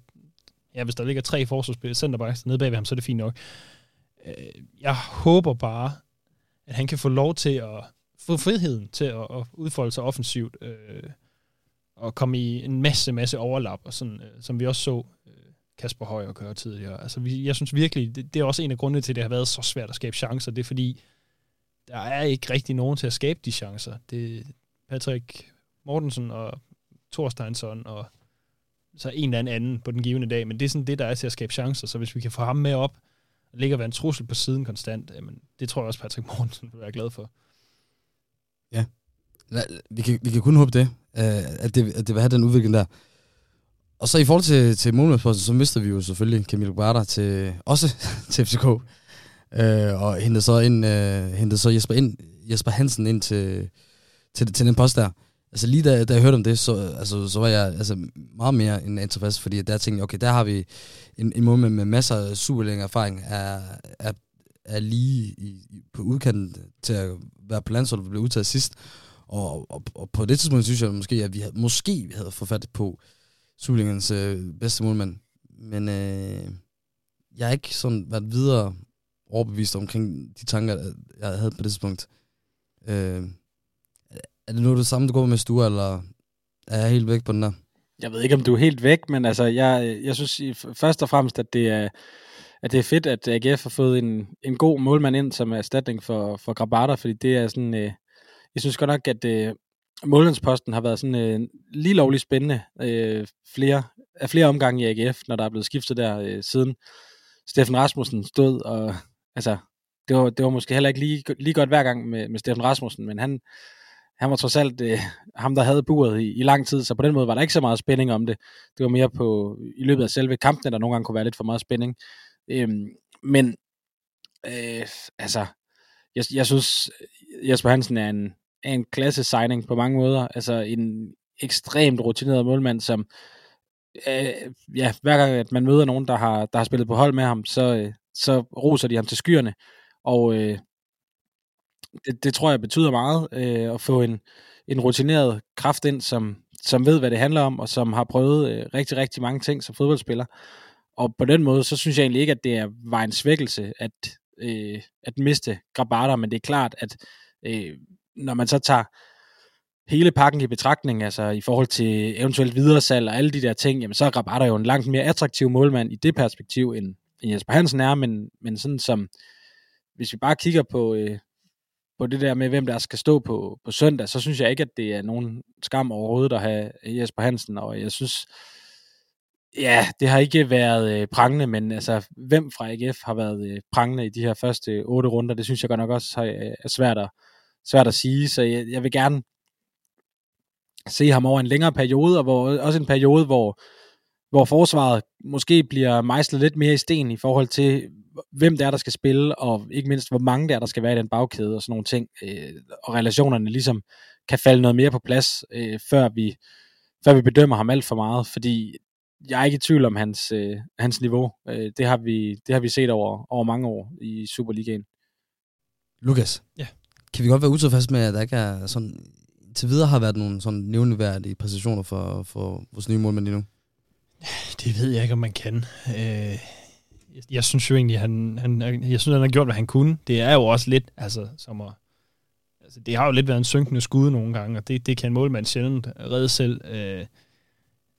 ja, hvis der ligger tre forsvarsspillere centerbacks nede bagved ham, så er det fint nok. Øh, jeg håber bare, at han kan få lov til at få friheden til at, at udfolde sig offensivt, øh, og komme i en masse, masse overlap, og sådan, øh, som vi også så øh, Kasper Højer køre tidligere. Altså, vi, jeg synes virkelig, det, det er også en af grundene til, at det har været så svært at skabe chancer. Det er fordi, der er ikke rigtig nogen til at skabe de chancer. Det Patrick Mortensen og Thorsteinsson og så en eller anden på den givende dag, men det er sådan det, der er til at skabe chancer, så hvis vi kan få ham med op, og ligge og være en trussel på siden konstant, jamen, det tror jeg også, Patrick Mortensen vil være glad for. Ja, vi kan, vi kan kun håbe det, øh, at det, at det vil have den udvikling der. Og så i forhold til, til målmandsposten, så mister vi jo selvfølgelig Camille Guarda til, også til FCK. Øh, og hentede så, ind, øh, hentede så Jesper, ind, Jesper Hansen ind til, til, til den post der. Altså lige da, da jeg hørte om det, så, altså, så var jeg altså, meget mere end tilfreds, fordi der tænkte jeg, okay, der har vi en, en målmand med masser af super erfaring, er, er, er lige i, på udkanten til at være på landsholdet, og blev udtaget sidst. Og, og, og, på det tidspunkt synes jeg måske, at vi havde, måske vi havde fået på Sulingens øh, bedste målmand. Men øh, jeg har ikke sådan været videre overbevist omkring de tanker, jeg havde på det tidspunkt. Øh, er det nu det samme, du går med Sture, eller er jeg helt væk på den der? Jeg ved ikke, om du er helt væk, men altså, jeg, jeg synes først og fremmest, at det er, at det er fedt, at AGF har fået en, en god målmand ind som erstatning for, for Grabata, fordi det er sådan, øh, jeg synes godt nok, at øh, målmandsposten har været sådan øh, lige lovligt spændende øh, flere, af flere omgange i AGF, når der er blevet skiftet der øh, siden Steffen Rasmussen stod, og altså, det var, det var måske heller ikke lige, lige godt hver gang med, med Steffen Rasmussen, men han, han var trods alt øh, ham, der havde buret i, i lang tid, så på den måde var der ikke så meget spænding om det. Det var mere på i løbet af selve kampen, der nogle gange kunne være lidt for meget spænding. Øhm, men øh, altså, jeg, jeg synes, Jesper Hansen er en, er en klasse signing på mange måder. Altså en ekstremt rutineret målmand, som øh, ja, hver gang at man møder nogen, der har, der har spillet på hold med ham, så, øh, så roser de ham til skyerne. Og øh, det, det tror jeg betyder meget øh, at få en, en rutineret kraft ind, som, som ved, hvad det handler om, og som har prøvet øh, rigtig, rigtig mange ting som fodboldspiller. Og på den måde, så synes jeg egentlig ikke, at det er, var en svækkelse at, øh, at miste Grabata, men det er klart, at øh, når man så tager hele pakken i betragtning, altså i forhold til eventuelt videresalg og alle de der ting, jamen så er Grabata jo en langt mere attraktiv målmand i det perspektiv, end, end Jesper Hansen er, men, men sådan som, hvis vi bare kigger på, øh, på det der med, hvem der skal stå på, på søndag, så synes jeg ikke, at det er nogen skam overhovedet at have Jesper Hansen, og jeg synes, ja, det har ikke været øh, prangende, men altså, hvem fra AGF har været øh, prangende i de her første otte runder, det synes jeg godt nok også er, øh, er svært, at, svært at sige, så jeg, jeg vil gerne se ham over en længere periode, og hvor, også en periode, hvor, hvor forsvaret måske bliver mejslet lidt mere i sten i forhold til, hvem det er, der skal spille, og ikke mindst, hvor mange der er, der skal være i den bagkæde, og sådan nogle ting, øh, og relationerne ligesom kan falde noget mere på plads, øh, før, vi, før vi bedømmer ham alt for meget, fordi jeg er ikke i tvivl om hans, øh, hans niveau. Øh, det, har vi, det har vi set over, over mange år i Superligaen. Lukas, Ja. kan vi godt være utilfredse med, at der ikke er sådan... Til videre har været nogle sådan nævneværdige præstationer for, for vores nye målmand lige nu. Det ved jeg ikke, om man kan. Øh, jeg, jeg synes jo egentlig, han, han, jeg synes, han har gjort, hvad han kunne. Det er jo også lidt, altså, som at, altså, det har jo lidt været en synkende skud nogle gange, og det, det kan en målmand sjældent redde selv. Øh,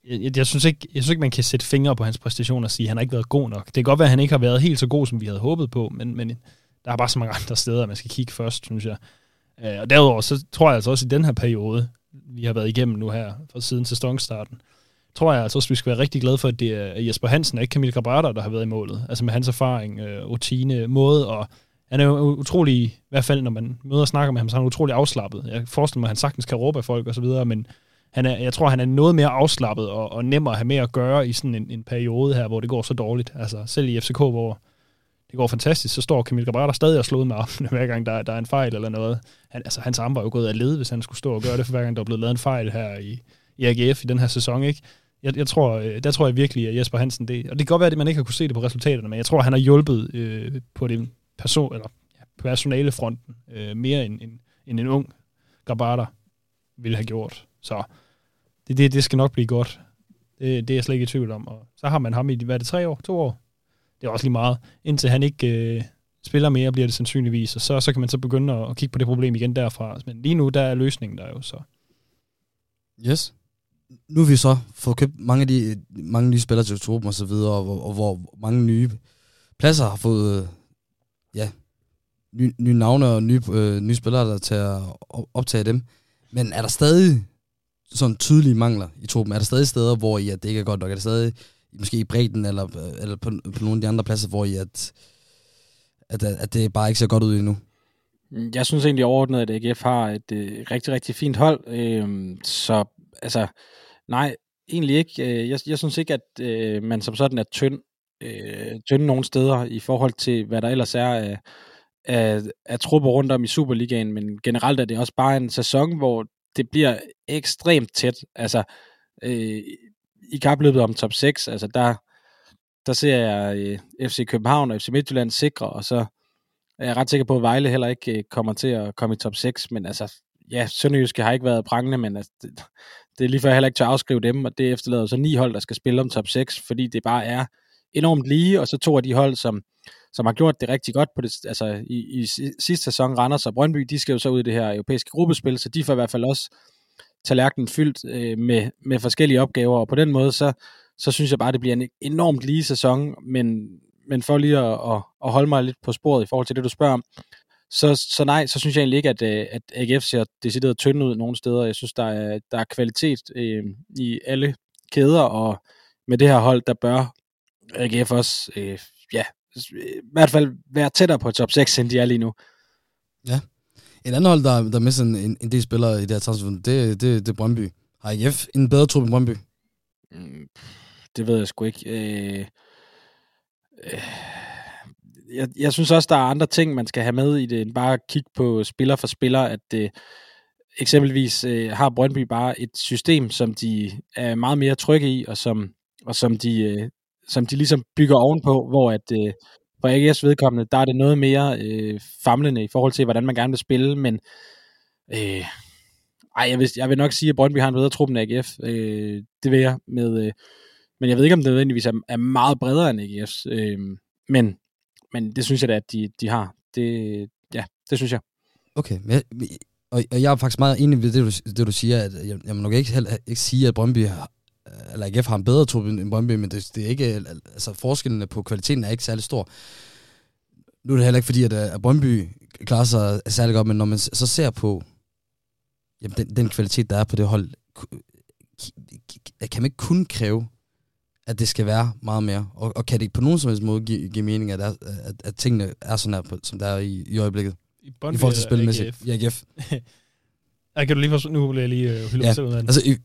jeg, jeg, synes ikke, jeg synes ikke, man kan sætte fingre på hans præstationer og sige, at han har ikke været god nok. Det kan godt være, at han ikke har været helt så god, som vi havde håbet på, men, men der er bare så mange andre steder, man skal kigge først, synes jeg. Øh, og derudover, så tror jeg altså også i den her periode, vi har været igennem nu her, fra siden sæsonstarten, tror jeg altså også, vi skal være rigtig glade for, at det er Jesper Hansen og ikke Camille Grabater, der har været i målet. Altså med hans erfaring, øh, rutine, måde, og han er jo utrolig, i hvert fald når man møder og snakker med ham, så er han utrolig afslappet. Jeg forestiller mig, at han sagtens kan råbe af folk og så videre, men han er, jeg tror, han er noget mere afslappet og, og nemmere at have med at gøre i sådan en, en periode her, hvor det går så dårligt. Altså selv i FCK, hvor det går fantastisk, så står Camille Grabater stadig og slået med armene, hver gang der, der er en fejl eller noget. Han, altså, hans arm var jo gået af led, hvis han skulle stå og gøre det, for hver gang der er blevet lavet en fejl her i, i AGF i den her sæson, ikke? Jeg, jeg tror, øh, der tror jeg virkelig, at Jesper Hansen, det, og det kan godt være, at man ikke har kunne se det på resultaterne, men jeg tror, han har hjulpet øh, på det person, eller ja, personalefronten øh, mere end, end, end en ung Grabater ville have gjort. Så det, det, det skal nok blive godt. Det, det er jeg slet ikke i tvivl om. Og så har man ham i, hvad er det, tre år? To år? Det er også lige meget. Indtil han ikke øh, spiller mere, bliver det sandsynligvis. Og så, så kan man så begynde at, at kigge på det problem igen derfra. Men lige nu, der er løsningen der jo så. Yes. Nu har vi så fået købt mange, af de, mange nye spillere til truppen og så videre, og, og, hvor mange nye pladser har fået øh, ja, nye, nye navne og nye, øh, nye spillere, der til at optage dem. Men er der stadig sådan tydelige mangler i truppen? Er der stadig steder, hvor I, at det ikke er godt nok? Er der stadig måske i bredden, eller, eller på, på nogle af de andre pladser, hvor I, at, at, at det bare ikke ser godt ud endnu? Jeg synes egentlig overordnet, at AGF har et øh, rigtig, rigtig fint hold. Øh, så altså, nej, egentlig ikke. Øh, jeg, jeg synes ikke, at øh, man som sådan er tynd, øh, tynd nogle steder i forhold til, hvad der ellers er af, af, af trupper rundt om i Superligaen, men generelt er det også bare en sæson, hvor det bliver ekstremt tæt. Altså, øh, i kapløbet om top 6, altså der, der ser jeg øh, FC København og FC Midtjylland sikre, og så er jeg ret sikker på, at Vejle heller ikke øh, kommer til at komme i top 6, men altså, ja, Sønderjyske har ikke været prangende, men altså, det, det er lige før jeg heller ikke tør at afskrive dem, og det efterlader så ni hold, der skal spille om top 6, fordi det bare er enormt lige, og så to af de hold, som, som har gjort det rigtig godt på det, altså i, i sidste sæson, Randers og Brøndby, de skal jo så ud i det her europæiske gruppespil, så de får i hvert fald også tallerkenen fyldt øh, med, med forskellige opgaver, og på den måde, så, så synes jeg bare, det bliver en enormt lige sæson, men, men for lige at, at, at holde mig lidt på sporet i forhold til det, du spørger om, så, så nej, så synes jeg egentlig ikke, at, øh, at AGF ser decideret tynd ud nogle steder. Jeg synes, der er, der er kvalitet øh, i alle kæder, og med det her hold, der bør AGF også, øh, ja, i hvert fald være tættere på top 6, end de er lige nu. Ja. En anden hold, der, der misser en, en del spillere i det her transfervindue, det, det, det er Brøndby. Har AGF en bedre trup end Brøndby? Mm, det ved jeg sgu ikke. Øh, øh, jeg, jeg synes også, der er andre ting, man skal have med i det, end bare at kigge på spiller for spiller, at det, eksempelvis øh, har Brøndby bare et system, som de er meget mere trygge i, og som, og som, de, øh, som de ligesom bygger ovenpå, hvor at øh, for AGF's vedkommende, der er det noget mere øh, famlende i forhold til, hvordan man gerne vil spille, men øh, ej, jeg, vil, jeg vil nok sige, at Brøndby har en bedre trup end AGF. Øh, det vil jeg med, øh, men jeg ved ikke, om det nødvendigvis er, er meget bredere end AGF's. Øh, men, men det synes jeg da, at de, de har. Det, ja, det synes jeg. Okay, men, og, og jeg er faktisk meget enig ved det, du, det, du siger, at jeg, jeg må nok ikke, ikke sige, at Brøndby har, eller AGF har en bedre trup end Brøndby, men det, det er ikke, altså forskellen på kvaliteten er ikke særlig stor. Nu er det heller ikke fordi, at, at Brøndby klarer sig særlig godt, men når man så ser på jamen, den, den kvalitet, der er på det hold, kan man ikke kun kræve, at det skal være meget mere? Og, og kan det ikke på nogen som helst måde give, give mening, at, at, at tingene er sådan her, som der er i, i øjeblikket? I, Brøndby I forhold til spilmæssigt? Ja, AGF. ja, kan du lige for, nu vil jeg lige øh, hylde ja. selv ud af den. Altså,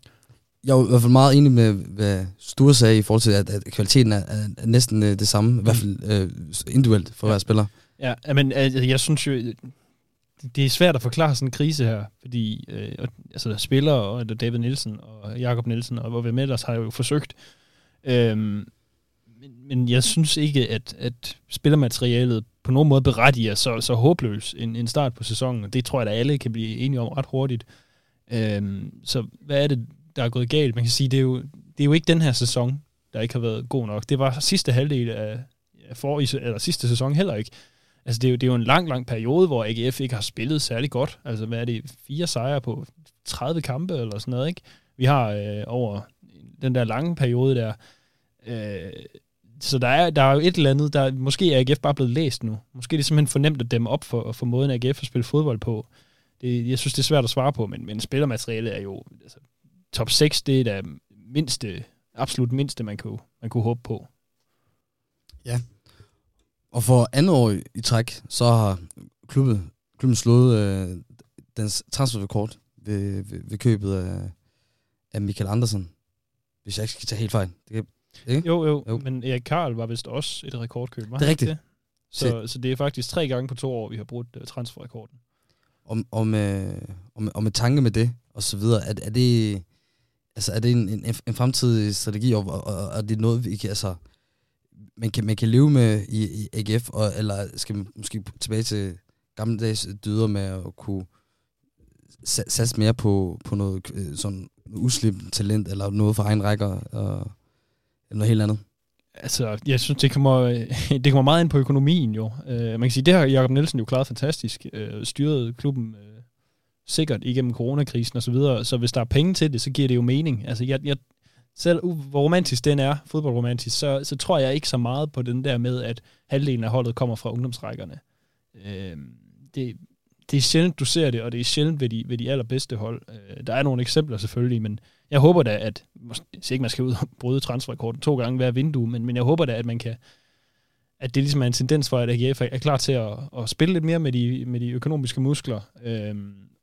jeg er i hvert fald meget enig med, hvad Sture sagde i forhold til, at, at kvaliteten er, er, næsten uh, det samme, mm. i hvert fald uh, individuelt for ja. hver spiller. Ja, men altså, jeg synes jo, det er svært at forklare sådan en krise her, fordi øh, altså, spillere og David Nielsen og Jakob Nielsen og hvor vi med os har jo forsøgt Øhm, men, men jeg synes ikke, at, at spillermaterialet på nogen måde berettiger så, så håbløs en, en start på sæsonen, og det tror jeg, at alle kan blive enige om ret hurtigt. Øhm, så hvad er det, der er gået galt? Man kan sige, det er jo, det er jo ikke den her sæson, der ikke har været god nok. Det var sidste halvdel af, af for, eller sidste sæson heller ikke. Altså, det er, jo, det er jo en lang, lang periode, hvor AGF ikke har spillet særlig godt. Altså, hvad er det? Fire sejre på 30 kampe eller sådan noget, ikke? Vi har øh, over den der lange periode der. Øh, så der er, der er jo et eller andet, der måske er AGF bare blevet læst nu. Måske er det simpelthen fornemt at dæmme op for, for måden AGF at spille fodbold på. Det, jeg synes, det er svært at svare på, men, men spillermaterialet er jo... Altså, top 6, det er da mindste, absolut mindste, man kunne, man kunne håbe på. Ja. Og for andet år i træk, så har klubben, klubben slået øh, dens transferrekord ved, ved, ved købet af, af Michael Andersen. Hvis jeg ikke skal tage helt fejl. Det kan, ikke? Jo, jo, jo, men Erik Karl var vist også et rekordkøb, var Det er rigtigt. Det? Så, så det er faktisk tre gange på to år, vi har brugt uh, transferrekorden. Om, om, øh, om, om med tanke med det, og så videre, er, er det, altså, er det en, en, en fremtidig strategi, og, og, og er det noget, vi kan, altså, man kan, man kan leve med i, i AGF, og, eller skal man måske tilbage til gamle dages dyder med at kunne satse mere på, på noget øh, sådan uslip talent, eller noget for egen rækker, og, eller noget helt andet? Altså, jeg synes, det kommer, det kommer meget ind på økonomien jo. Uh, man kan sige, det har Jacob Nielsen jo klaret fantastisk. Uh, styret klubben uh, sikkert igennem coronakrisen og så videre. Så hvis der er penge til det, så giver det jo mening. Altså, jeg, jeg, selv hvor romantisk den er, fodboldromantisk, så, så tror jeg ikke så meget på den der med, at halvdelen af holdet kommer fra ungdomsrækkerne. Øh, det, det er sjældent, du ser det, og det er sjældent ved de, ved de allerbedste hold. Øh, der er nogle eksempler selvfølgelig, men jeg håber da, at, jeg siger ikke, man skal ud og bryde transferrekorden to gange hver vindue, men, men jeg håber da, at man kan, at det ligesom er en tendens for, at AGF er klar til at, at spille lidt mere med de, med de økonomiske muskler. Øh,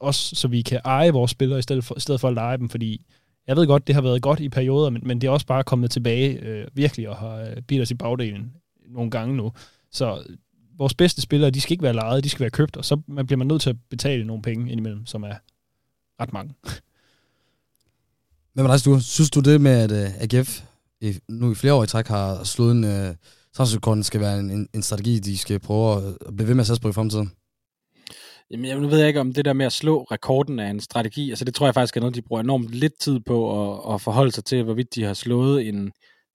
også så vi kan eje vores spillere i stedet for, i stedet for at lege dem, fordi jeg ved godt, det har været godt i perioder, men, men det er også bare kommet tilbage øh, virkelig og har øh, bidt os i bagdelen nogle gange nu. Så vores bedste spillere, de skal ikke være lejet, de skal være købt, og så man bliver man nødt til at betale nogle penge indimellem, som er ret mange. Hvad med dig, du? Synes du det med, at øh, AGF i, nu i flere år i træk har slået en øh, transferrekorden, skal være en, en, en strategi, de skal prøve at, at blive ved med at satse på i fremtiden? Jamen, jeg, nu ved jeg ikke, om det der med at slå rekorden er en strategi. Altså, det tror jeg faktisk er noget, de bruger enormt lidt tid på at, at forholde sig til, hvorvidt de har slået en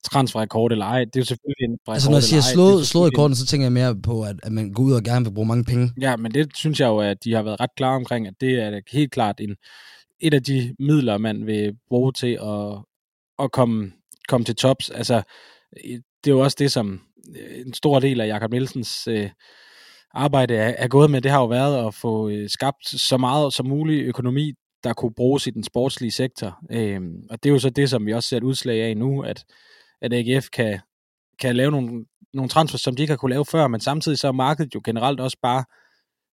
transferrekord eller ej. Det er jo selvfølgelig en Altså, når jeg siger slået, slået rekorden, så tænker jeg mere på, at, at man går ud og gerne vil bruge mange penge. Ja, men det synes jeg jo, at de har været ret klare omkring, at det er helt klart en, et af de midler, man vil bruge til at, at komme, komme til tops. Altså, det er jo også det, som øh, en stor del af Jakob Nielsens øh, arbejde er, er gået med. Det har jo været at få øh, skabt så meget som muligt økonomi, der kunne bruges i den sportslige sektor. Øh, og det er jo så det, som vi også ser et udslag af nu, at, at AGF kan, kan lave nogle, nogle transfers, som de ikke har kunne lave før, men samtidig så er markedet jo generelt også bare,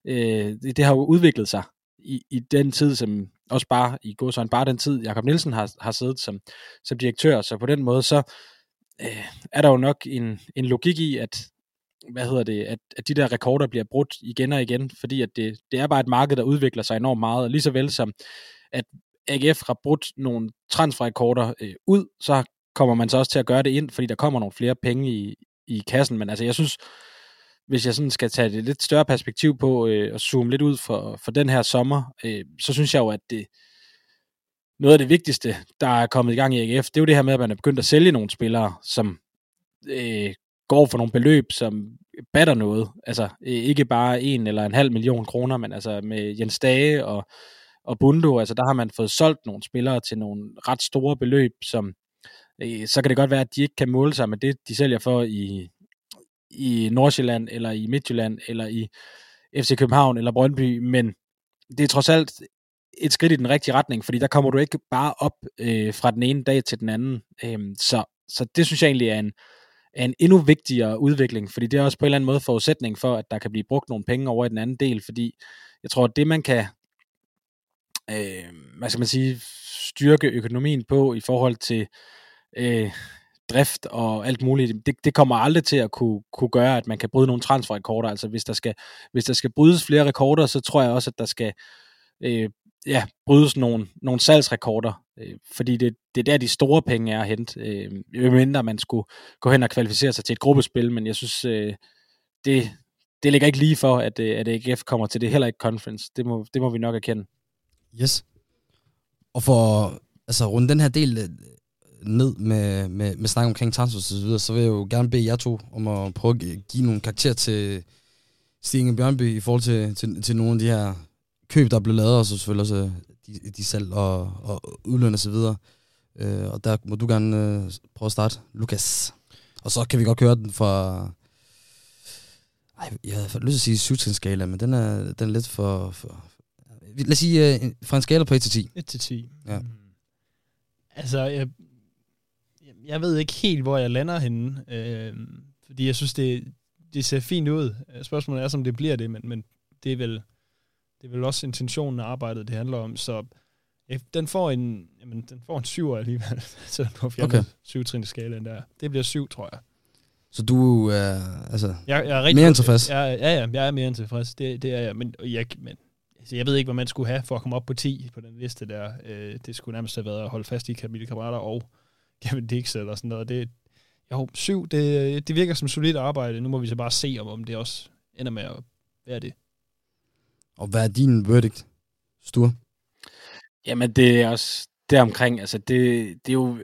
øh, det, det har jo udviklet sig i, i den tid, som også bare i går sådan bare den tid, Jakob Nielsen har, har siddet som, som direktør, så på den måde, så øh, er der jo nok en, en logik i, at hvad hedder det, at, at de der rekorder bliver brudt igen og igen, fordi at det, det er bare et marked, der udvikler sig enormt meget, og lige så vel som at AGF har brudt nogle transferrekorder øh, ud, så kommer man så også til at gøre det ind, fordi der kommer nogle flere penge i, i kassen, men altså jeg synes, hvis jeg sådan skal tage det lidt større perspektiv på øh, og zoome lidt ud for, for den her sommer, øh, så synes jeg jo, at det, noget af det vigtigste, der er kommet i gang i AGF, det er jo det her med, at man er begyndt at sælge nogle spillere, som øh, går for nogle beløb, som batter noget. Altså øh, ikke bare en eller en halv million kroner, men altså med Jens Dage og, og Bundo, altså der har man fået solgt nogle spillere til nogle ret store beløb, som øh, så kan det godt være, at de ikke kan måle sig med det, de sælger for i, i Nordsjælland, eller i Midtjylland, eller i FC København, eller Brøndby, men det er trods alt et skridt i den rigtige retning, fordi der kommer du ikke bare op øh, fra den ene dag til den anden. Øhm, så, så det synes jeg egentlig er en, er en endnu vigtigere udvikling, fordi det er også på en eller anden måde forudsætning for, at der kan blive brugt nogle penge over i den anden del, fordi jeg tror, at det man kan øh, hvad skal man sige, styrke økonomien på i forhold til øh, drift og alt muligt, det, det kommer aldrig til at kunne, kunne gøre, at man kan bryde nogle transferrekorder. Altså hvis der skal, hvis der skal brydes flere rekorder, så tror jeg også, at der skal øh, ja, brydes nogle, nogle salgsrekorder, øh, fordi det, det er der, de store penge er at hente, øh, mindre man skulle gå hen og kvalificere sig til et gruppespil, men jeg synes, øh, det, det ligger ikke lige for, at, øh, at AGF kommer til det, heller ikke conference. Det må, det må vi nok erkende. Yes. Og for altså runde den her del øh, ned med, med, med snak omkring transfers og så videre, så vil jeg jo gerne bede jer to om at prøve at give nogle karakterer til Stine Bjørnby i forhold til, til, til nogle af de her køb, der er blevet lavet, og så selvfølgelig også øh, de, de salg og, og udløn og så videre. Øh, og der må du gerne øh, prøve at starte, Lukas. Og så kan vi godt køre den fra... Ej, jeg havde lyst til at sige 7 men den er, den er lidt for, for... Lad os sige øh, fra en skala på 1 til 10. 1 til 10. Ja. Mm. Altså, jeg, jeg ved ikke helt, hvor jeg lander henne. Øh, fordi jeg synes, det, det ser fint ud. Spørgsmålet er, som det bliver det, men, men det er vel det er vel også intentionen af arbejdet, det handler om. Så den får en, jamen, den får en syv alligevel, så du har fjernet okay. syv trin skalaen der. Det bliver syv, tror jeg. Så du er altså jeg, jeg er rigtig, mere end tilfreds? Jeg, ja, ja, jeg er mere end tilfreds. Det, det er jeg. Men, jeg, men altså, jeg ved ikke, hvad man skulle have for at komme op på 10 på den liste der. Øh, det skulle nærmest have været at holde fast i Camille Cabrera og Kevin Dix eller sådan noget. Det, jo, syv, det, det virker som solidt arbejde. Nu må vi så bare se, om, om det også ender med at være det. Og hvad er din verdict, Stur? Jamen, det er også deromkring. Altså, det, det er jo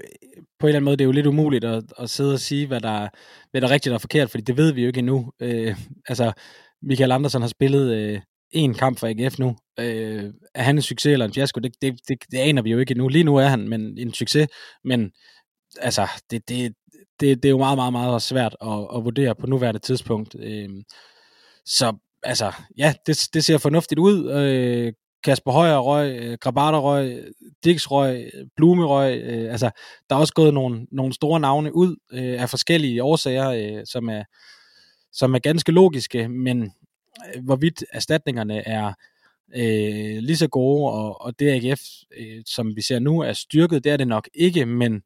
på en eller anden måde, det er jo lidt umuligt at, at sidde og sige, hvad der, hvad der er rigtigt og forkert, fordi det ved vi jo ikke endnu. Øh, altså, Michael Andersen har spillet øh, en kamp for AGF nu. Øh, er han en succes eller en fiasko? Det, det, det, det aner vi jo ikke endnu. Lige nu er han men, en succes, men altså, det, det, det, det er jo meget, meget, meget svært at, at vurdere på nuværende tidspunkt. Øh, så altså, ja, det, det ser fornuftigt ud. Øh, Kasper Højer røg, øh, Grabater røg, Dix røg, Blume røg. Øh, altså, der er også gået nogle, nogle store navne ud øh, af forskellige årsager, øh, som, er, som er ganske logiske, men øh, hvorvidt erstatningerne er øh, lige så gode, og, og DAGF, øh, som vi ser nu, er styrket, det er det nok ikke, men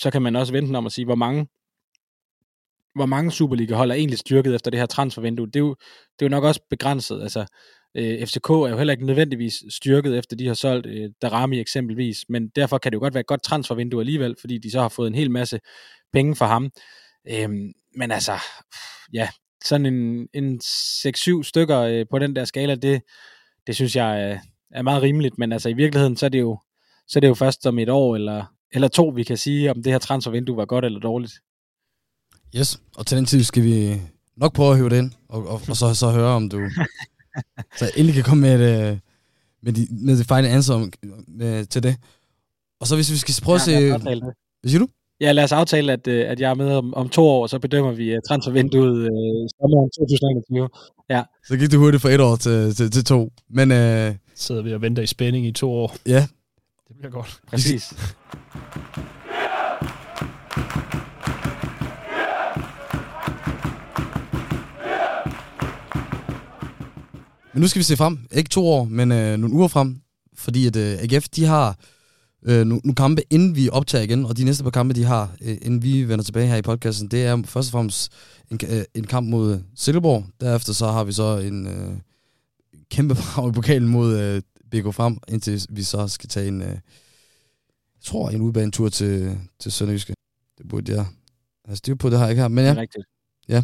så kan man også vente om at sige, hvor mange hvor mange Superliga-hold er egentlig styrket efter det her transfervindue. Det er jo, det er jo nok også begrænset. Altså, øh, FCK er jo heller ikke nødvendigvis styrket efter de har solgt øh, Darami eksempelvis, men derfor kan det jo godt være et godt transfervindue alligevel, fordi de så har fået en hel masse penge for ham. Øh, men altså, ja, sådan en, en 6-7 stykker øh, på den der skala, det, det synes jeg er, er meget rimeligt, men altså i virkeligheden, så er det jo, så er det jo først om et år eller, eller to, vi kan sige, om det her transfervindue var godt eller dårligt. Yes, og til den tid skal vi nok prøve at hive det ind, og, og, og så, så høre, om du så endelig kan komme med, et, øh, med, de, med det final answer om, med, til det. Og så hvis vi skal prøve ja, at se... Hvad siger du? Ja, lad os aftale, at, øh, at jeg er med om, om to år, og så bedømmer vi uh, transfervinduet uh, sommeren 2021. Ja. Så gik det hurtigt fra et år til, til, til to. Men, uh, Sidder vi og venter i spænding i to år. Ja. Det bliver godt. Præcis. Men nu skal vi se frem. Ikke to år, men øh, nogle uger frem. Fordi at øh, AGF, de har øh, nogle, nogle kampe, inden vi optager igen. Og de næste par kampe, de har, øh, inden vi vender tilbage her i podcasten, det er først og fremmest en, øh, en kamp mod Silkeborg. Derefter så har vi så en øh, kæmpe brag i pokalen mod øh, BK Frem, indtil vi så skal tage en, øh, jeg tror, en udbanetur til, til Sønderjyske. Det burde jeg have styr på, det har jeg ikke her. Men ja, det er rigtigt. Ja,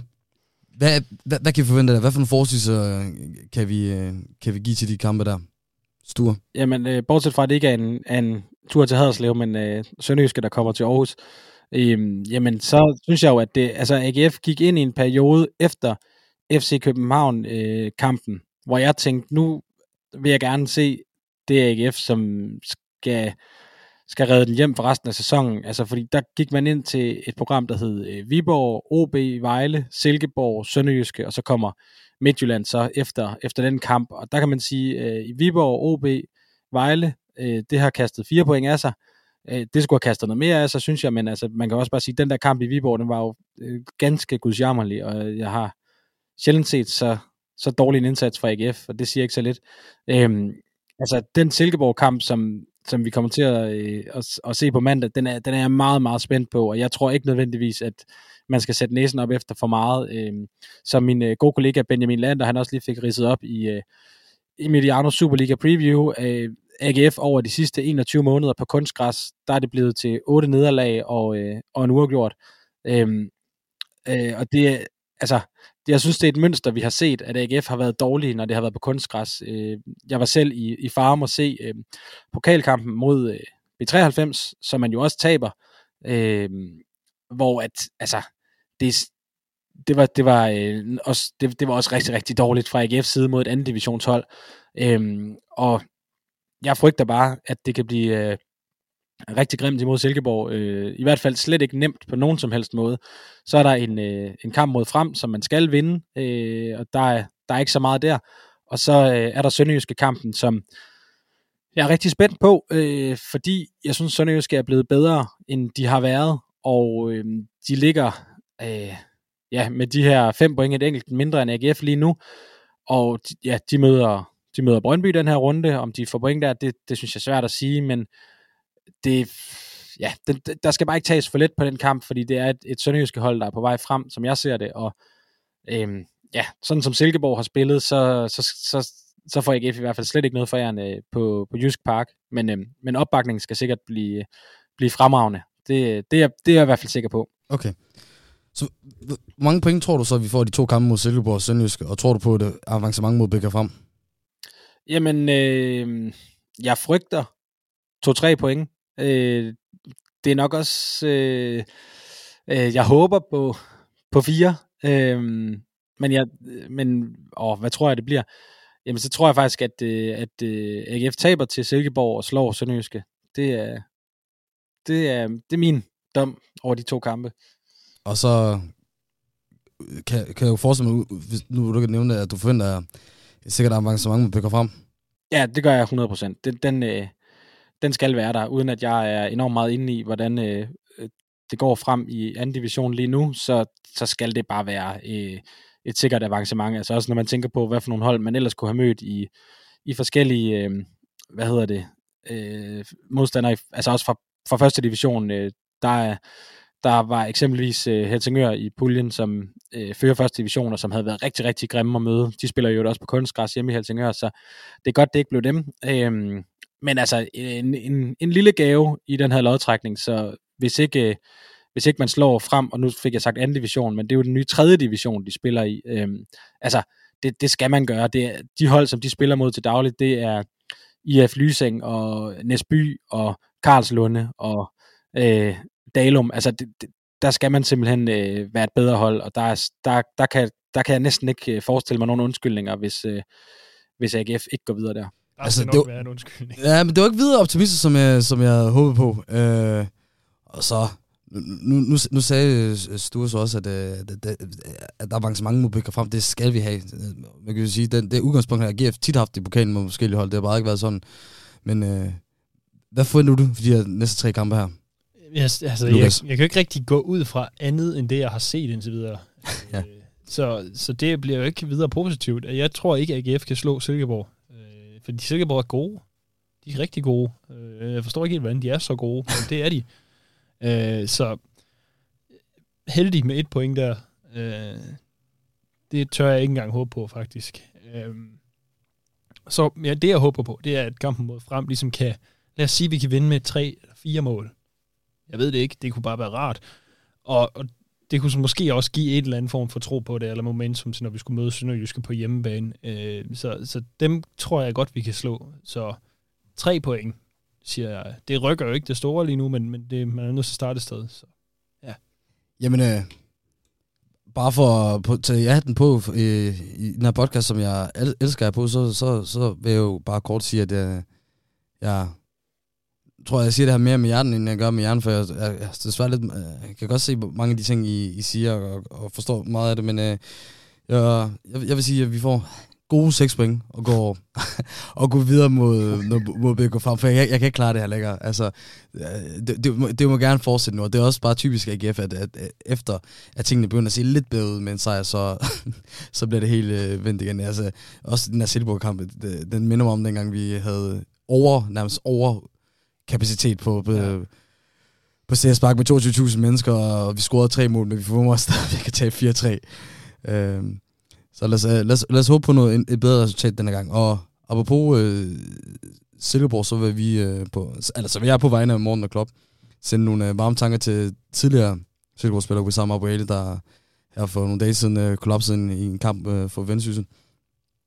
hvad, hvad, hvad kan vi forvente af Hvad for en forudsigelser øh, kan vi, øh, kan vi give til de kampe der? Sture? Jamen, øh, bortset fra, at det ikke er en, en tur til Haderslev, men øh, Sønderjyske, der kommer til Aarhus, øh, jamen, så synes jeg jo, at det, altså, AGF gik ind i en periode efter FC København-kampen, øh, hvor jeg tænkte, nu vil jeg gerne se det AGF, som skal skal redde den hjem for resten af sæsonen. Altså, fordi der gik man ind til et program, der hed øh, Viborg, OB, Vejle, Silkeborg, Sønderjyske, og så kommer Midtjylland så efter, efter den kamp. Og der kan man sige, øh, i Viborg, OB, Vejle, øh, det har kastet fire point af sig. Øh, det skulle have kastet noget mere af sig, synes jeg, men altså, man kan også bare sige, at den der kamp i Viborg, den var jo øh, ganske gudsjammerlig, og jeg har sjældent set så, så dårlig en indsats fra AGF, og det siger ikke så lidt. Øh, altså, den Silkeborg-kamp, som som vi kommer til at, øh, at, at se på mandag, den er, den er jeg meget, meget spændt på, og jeg tror ikke nødvendigvis, at man skal sætte næsen op efter for meget. Øh, som min øh, gode kollega Benjamin Lander, han også lige fik ridset op i, øh, i Mediano Superliga Preview. Øh, AGF over de sidste 21 måneder på kunstgræs, der er det blevet til otte nederlag og, øh, og en uafgjort. Øh, øh, og det, altså, jeg synes, det er et mønster, vi har set, at AGF har været dårlige, når det har været på kunstgræs. Øh, jeg var selv i, i farm og se øh, pokalkampen mod øh, B93, som man jo også taber, øh, hvor at, altså, det, det var, det var, øh, også, det, det var også rigtig, rigtig dårligt fra AGF's side mod et andet divisionshold. Øh, og jeg frygter bare, at det kan blive øh, rigtig grimt imod Silkeborg. Øh, I hvert fald slet ikke nemt på nogen som helst måde. Så er der en, øh, en kamp mod frem, som man skal vinde, øh, og der er, der er ikke så meget der. Og så øh, er der Sønderjyske kampen, som jeg er rigtig spændt på, øh, fordi jeg synes, Sønderjyske er blevet bedre, end de har været, og øh, de ligger øh, ja, med de her fem point et enkelt mindre end AGF lige nu, og ja, de møder de møder Brøndby den her runde. Om de får point der, det, det synes jeg er svært at sige, men det, ja, det, der skal bare ikke tages for let på den kamp, fordi det er et, et sønderjyske hold, der er på vej frem, som jeg ser det, og øhm, ja, sådan som Silkeborg har spillet, så, så, så, så får AGF i hvert fald slet ikke noget for jer på, på Jysk Park, men, øhm, men opbakningen skal sikkert blive, blive fremragende. Det, det, er, det er jeg i hvert fald sikker på. Okay. Så hvor mange point tror du så, at vi får de to kampe mod Silkeborg og Sønderjyske, og tror du på det avancement mod Bækker frem? Jamen, øh, jeg frygter 2-3 point. Øh, det er nok også, øh, øh, jeg håber på, på 4. Øh, men, jeg, men åh, hvad tror jeg, det bliver? Jamen, så tror jeg faktisk, at, øh, at øh, AGF taber til Silkeborg og slår Sønderjyske. Det er, det er, det er min dom over de to kampe. Og så kan, kan jeg jo forestille mig, hvis nu du kan nævne, at du forventer sikkert avancement med bygger frem. Ja, det gør jeg 100%. Den, den, øh, den skal være der, uden at jeg er enormt meget inde i, hvordan øh, øh, det går frem i anden division lige nu, så, så skal det bare være øh, et sikkert avancement. Altså også når man tænker på, hvad for nogle hold man ellers kunne have mødt i, i forskellige, øh, hvad hedder det, øh, modstandere, altså også fra, fra første division, øh, der er der var eksempelvis øh, Helsingør i puljen, som øh, fører første division, og som havde været rigtig, rigtig grimme at møde. De spiller jo også på kunstgræs hjemme i Helsingør, så det er godt, det ikke blev dem. Øh, men altså, en, en, en lille gave i den her lodtrækning, så hvis ikke, øh, hvis ikke man slår frem, og nu fik jeg sagt anden division, men det er jo den nye tredje division, de spiller i. Øhm, altså, det, det skal man gøre. Det de hold, som de spiller mod til dagligt, det er IF Lysing og Næsby og Karlslunde og øh, Dalum, altså det, det, der skal man simpelthen øh, være et bedre hold, og der, er, der, der, kan, der kan jeg næsten ikke øh, forestille mig nogen undskyldninger, hvis, øh, hvis AGF ikke går videre der. Altså, nok det var, en undskyldning. Ja, men det var ikke videre optimistisk, som jeg, som jeg havde håbet på. Øh, og så, nu, nu, nu sagde Sture så også, at, øh, at, at, at der er mange mange mobikker frem. Det skal vi have. Man kan jo sige, den, det udgangspunkt, at AGF tit har haft i pokalen med forskellige hold. Det har bare ikke været sådan. Men øh, hvad forventer du for de her næste tre kampe her? Yes, altså, jeg, jeg kan jo ikke rigtig gå ud fra andet, end det, jeg har set indtil videre. ja. Øh, så, så det bliver jo ikke videre positivt. Jeg tror ikke, at AGF kan slå Silkeborg. Fordi Silkeborg er gode. De er rigtig gode. Øh, jeg forstår ikke helt, hvordan de er så gode, men det er de. Øh, så øh, heldig med et point der. Øh, det tør jeg ikke engang håbe på, faktisk. Øh, så ja, det, jeg håber på, det er, at kampen mod frem ligesom kan, lad os sige, at vi kan vinde med tre eller fire mål. Jeg ved det ikke. Det kunne bare være rart. Og, og det kunne så måske også give et eller andet form for tro på det, eller momentum til, når vi skulle møde Sønderjyske på hjemmebane. Øh, så, så dem tror jeg godt, vi kan slå. Så tre point, siger jeg. Det rykker jo ikke det store lige nu, men, men det, man er nødt til at starte et sted. Så, ja. Jamen, øh, bare for at tage ja, den på øh, i den her podcast, som jeg elsker jer på, så, så, så vil jeg jo bare kort sige, at øh, jeg tror, jeg siger det her mere med hjernen, end jeg gør med hjernen, for jeg, jeg, jeg, desværre lidt, øh, jeg kan godt se mange af de ting, I, I siger, og, og forstår meget af det, men øh, jeg, jeg vil sige, at vi får gode seks point og går, og går videre mod, mod BK Farm, for jeg, jeg kan ikke klare det her længere. Altså, øh, det, det, må, det må gerne fortsætte nu, og det er også bare typisk AGF, at, at, at efter at tingene begynder at se lidt bedre ud med en sejr, så, så bliver det helt øh, vendt igen. Altså, også den her Silkeborg-kamp, den minder mig om dengang, vi havde over, nærmest over kapacitet på, på, ja. på CS Park med 22.000 mennesker, og vi scorede tre mål, men vi får stadigvæk at tage 4-3. Øhm, så lad os, lad, os, lad os håbe på noget, et bedre resultat denne gang. Og apropos øh, Silkeborg, så vil vi øh, på, eller så vil jeg på vegne af Morten og Klopp sende nogle øh, varme tanker til tidligere Silkeborg-spillere, Wissam Abu Ali, der her for nogle dage siden øh, kollapsede i en kamp øh, for Vendsyssel.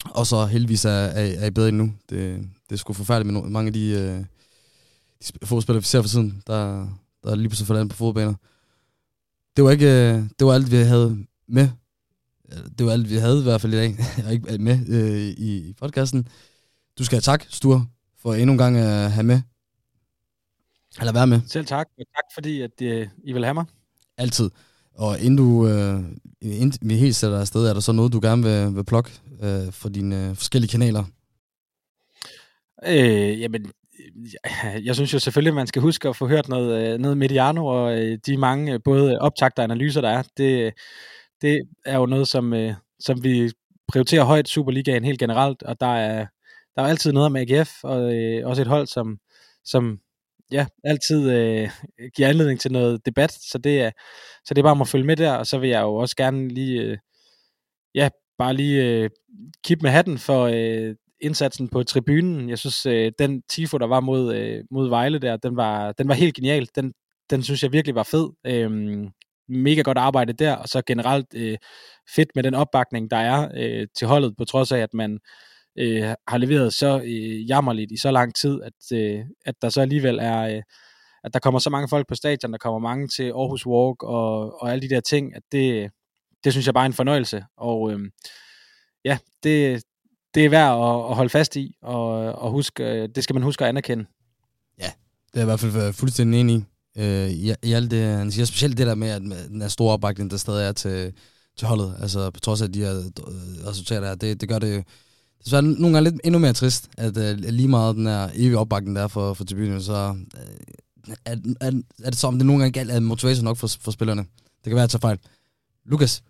Og så heldigvis er, er, er I bedre endnu. Det, det er sgu forfærdeligt med no- mange af de, øh, de fodspillere, vi ser for tiden, der, der er lige pludselig forladt på fodbaner. Det var ikke, øh, det var alt, vi havde med. Det var alt, vi havde i hvert fald i dag, og ikke med øh, i, i podcasten. Du skal have tak, Stur, for endnu en gang at have med. Eller være med. Selv tak, og tak fordi, at øh, I vil have mig. Altid. Og inden du øh, inden vi helt sætter afsted, er der så noget, du gerne vil, vil plukke øh, for dine øh, forskellige kanaler? Øh, jamen, jeg synes jo selvfølgelig, at man skal huske at få hørt noget, øh, noget Mediano og øh, de mange øh, både optagter og analyser, der er. Det, det er jo noget, som, som vi prioriterer højt Superligaen helt generelt, og der er, der er altid noget om AGF, og også et hold, som, som ja, altid øh, giver anledning til noget debat, så det, er, så det er bare om at følge med der, og så vil jeg jo også gerne lige, øh, ja, bare lige øh, kippe med hatten for øh, indsatsen på tribunen. Jeg synes, øh, den tifo, der var mod, øh, mod Vejle der, den var, den var helt genial. Den, den synes jeg virkelig var fed. Øhm, mega godt arbejde der, og så generelt øh, fedt med den opbakning, der er øh, til holdet, på trods af, at man øh, har leveret så øh, jammerligt i så lang tid, at, øh, at der så alligevel er, øh, at der kommer så mange folk på stadion, der kommer mange til Aarhus Walk og, og alle de der ting, at det, det synes jeg bare er en fornøjelse. Og øhm, ja, det, det er værd at, at holde fast i, og, og huske, øh, det skal man huske at anerkende. Ja, det er i hvert fald øh, fuldstændig enig i. Øh, i, i alt det, han siger, specielt det der med, at den er store opbakning, der stadig er til, til holdet, altså på trods af de her øh, resultater her, det, det gør det desværre nogle gange lidt endnu mere trist, at uh, lige meget den her evige opbakning, der er for, for tribunen, så uh, er, er, er det som, det nogle gange galt at motivation nok for, for spillerne. Det kan være, at jeg tager fejl. Lukas,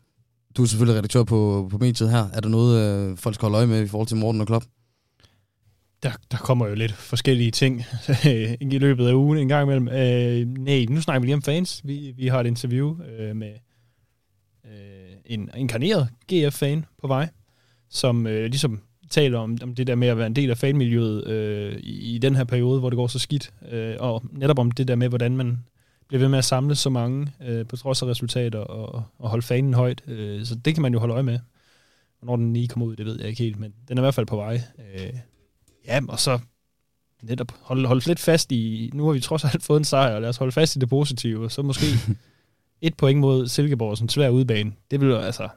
du er selvfølgelig redaktør på, på mediet her. Er der noget, øh, folk skal holde øje med i forhold til Morten og Klopp? Der, der kommer jo lidt forskellige ting i løbet af ugen en gang imellem. Øh, nej, nu snakker vi lige om fans. Vi, vi har et interview øh, med øh, en inkarneret GF-fan på vej, som øh, ligesom taler om, om det der med at være en del af fanmiljøet øh, i, i den her periode, hvor det går så skidt, øh, og netop om det der med, hvordan man bliver ved med at samle så mange øh, på trods af resultater og, og holde fanen højt. Øh, så det kan man jo holde øje med. Hvornår den lige kommer ud, det ved jeg ikke helt, men den er i hvert fald på vej. Øh, ja, og så netop holde, holde lidt fast i, nu har vi trods alt fået en sejr, og lad os holde fast i det positive, og så måske et point mod Silkeborg som svær udbane. Det vil jo altså,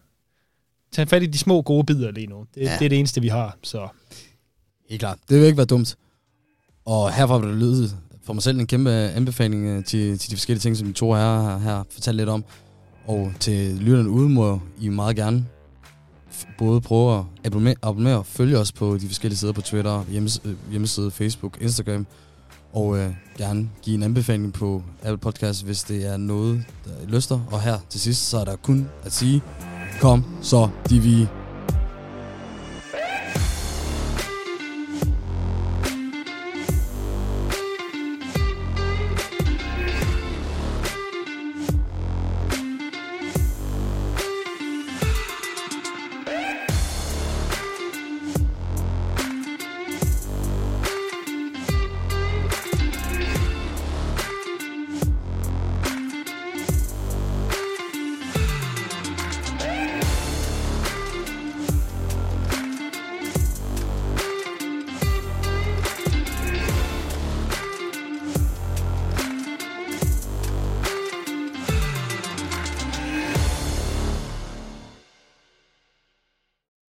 tage fat i de små gode bidder lige nu. Det, ja. det er det eneste, vi har. Så. Helt klart. Det vil ikke være dumt. Og herfra vil det lyde for mig selv en kæmpe anbefaling øh, til, til de forskellige ting, som de to her har her fortalt lidt om. Og til lytterne ude må I meget gerne både prøve at abonnere, abonnere og følge os på de forskellige sider på Twitter, øh, hjemmeside, Facebook, Instagram. Og øh, gerne give en anbefaling på Apple Podcast, hvis det er noget, der lyster. Og her til sidst, så er der kun at sige, Kom så, de vi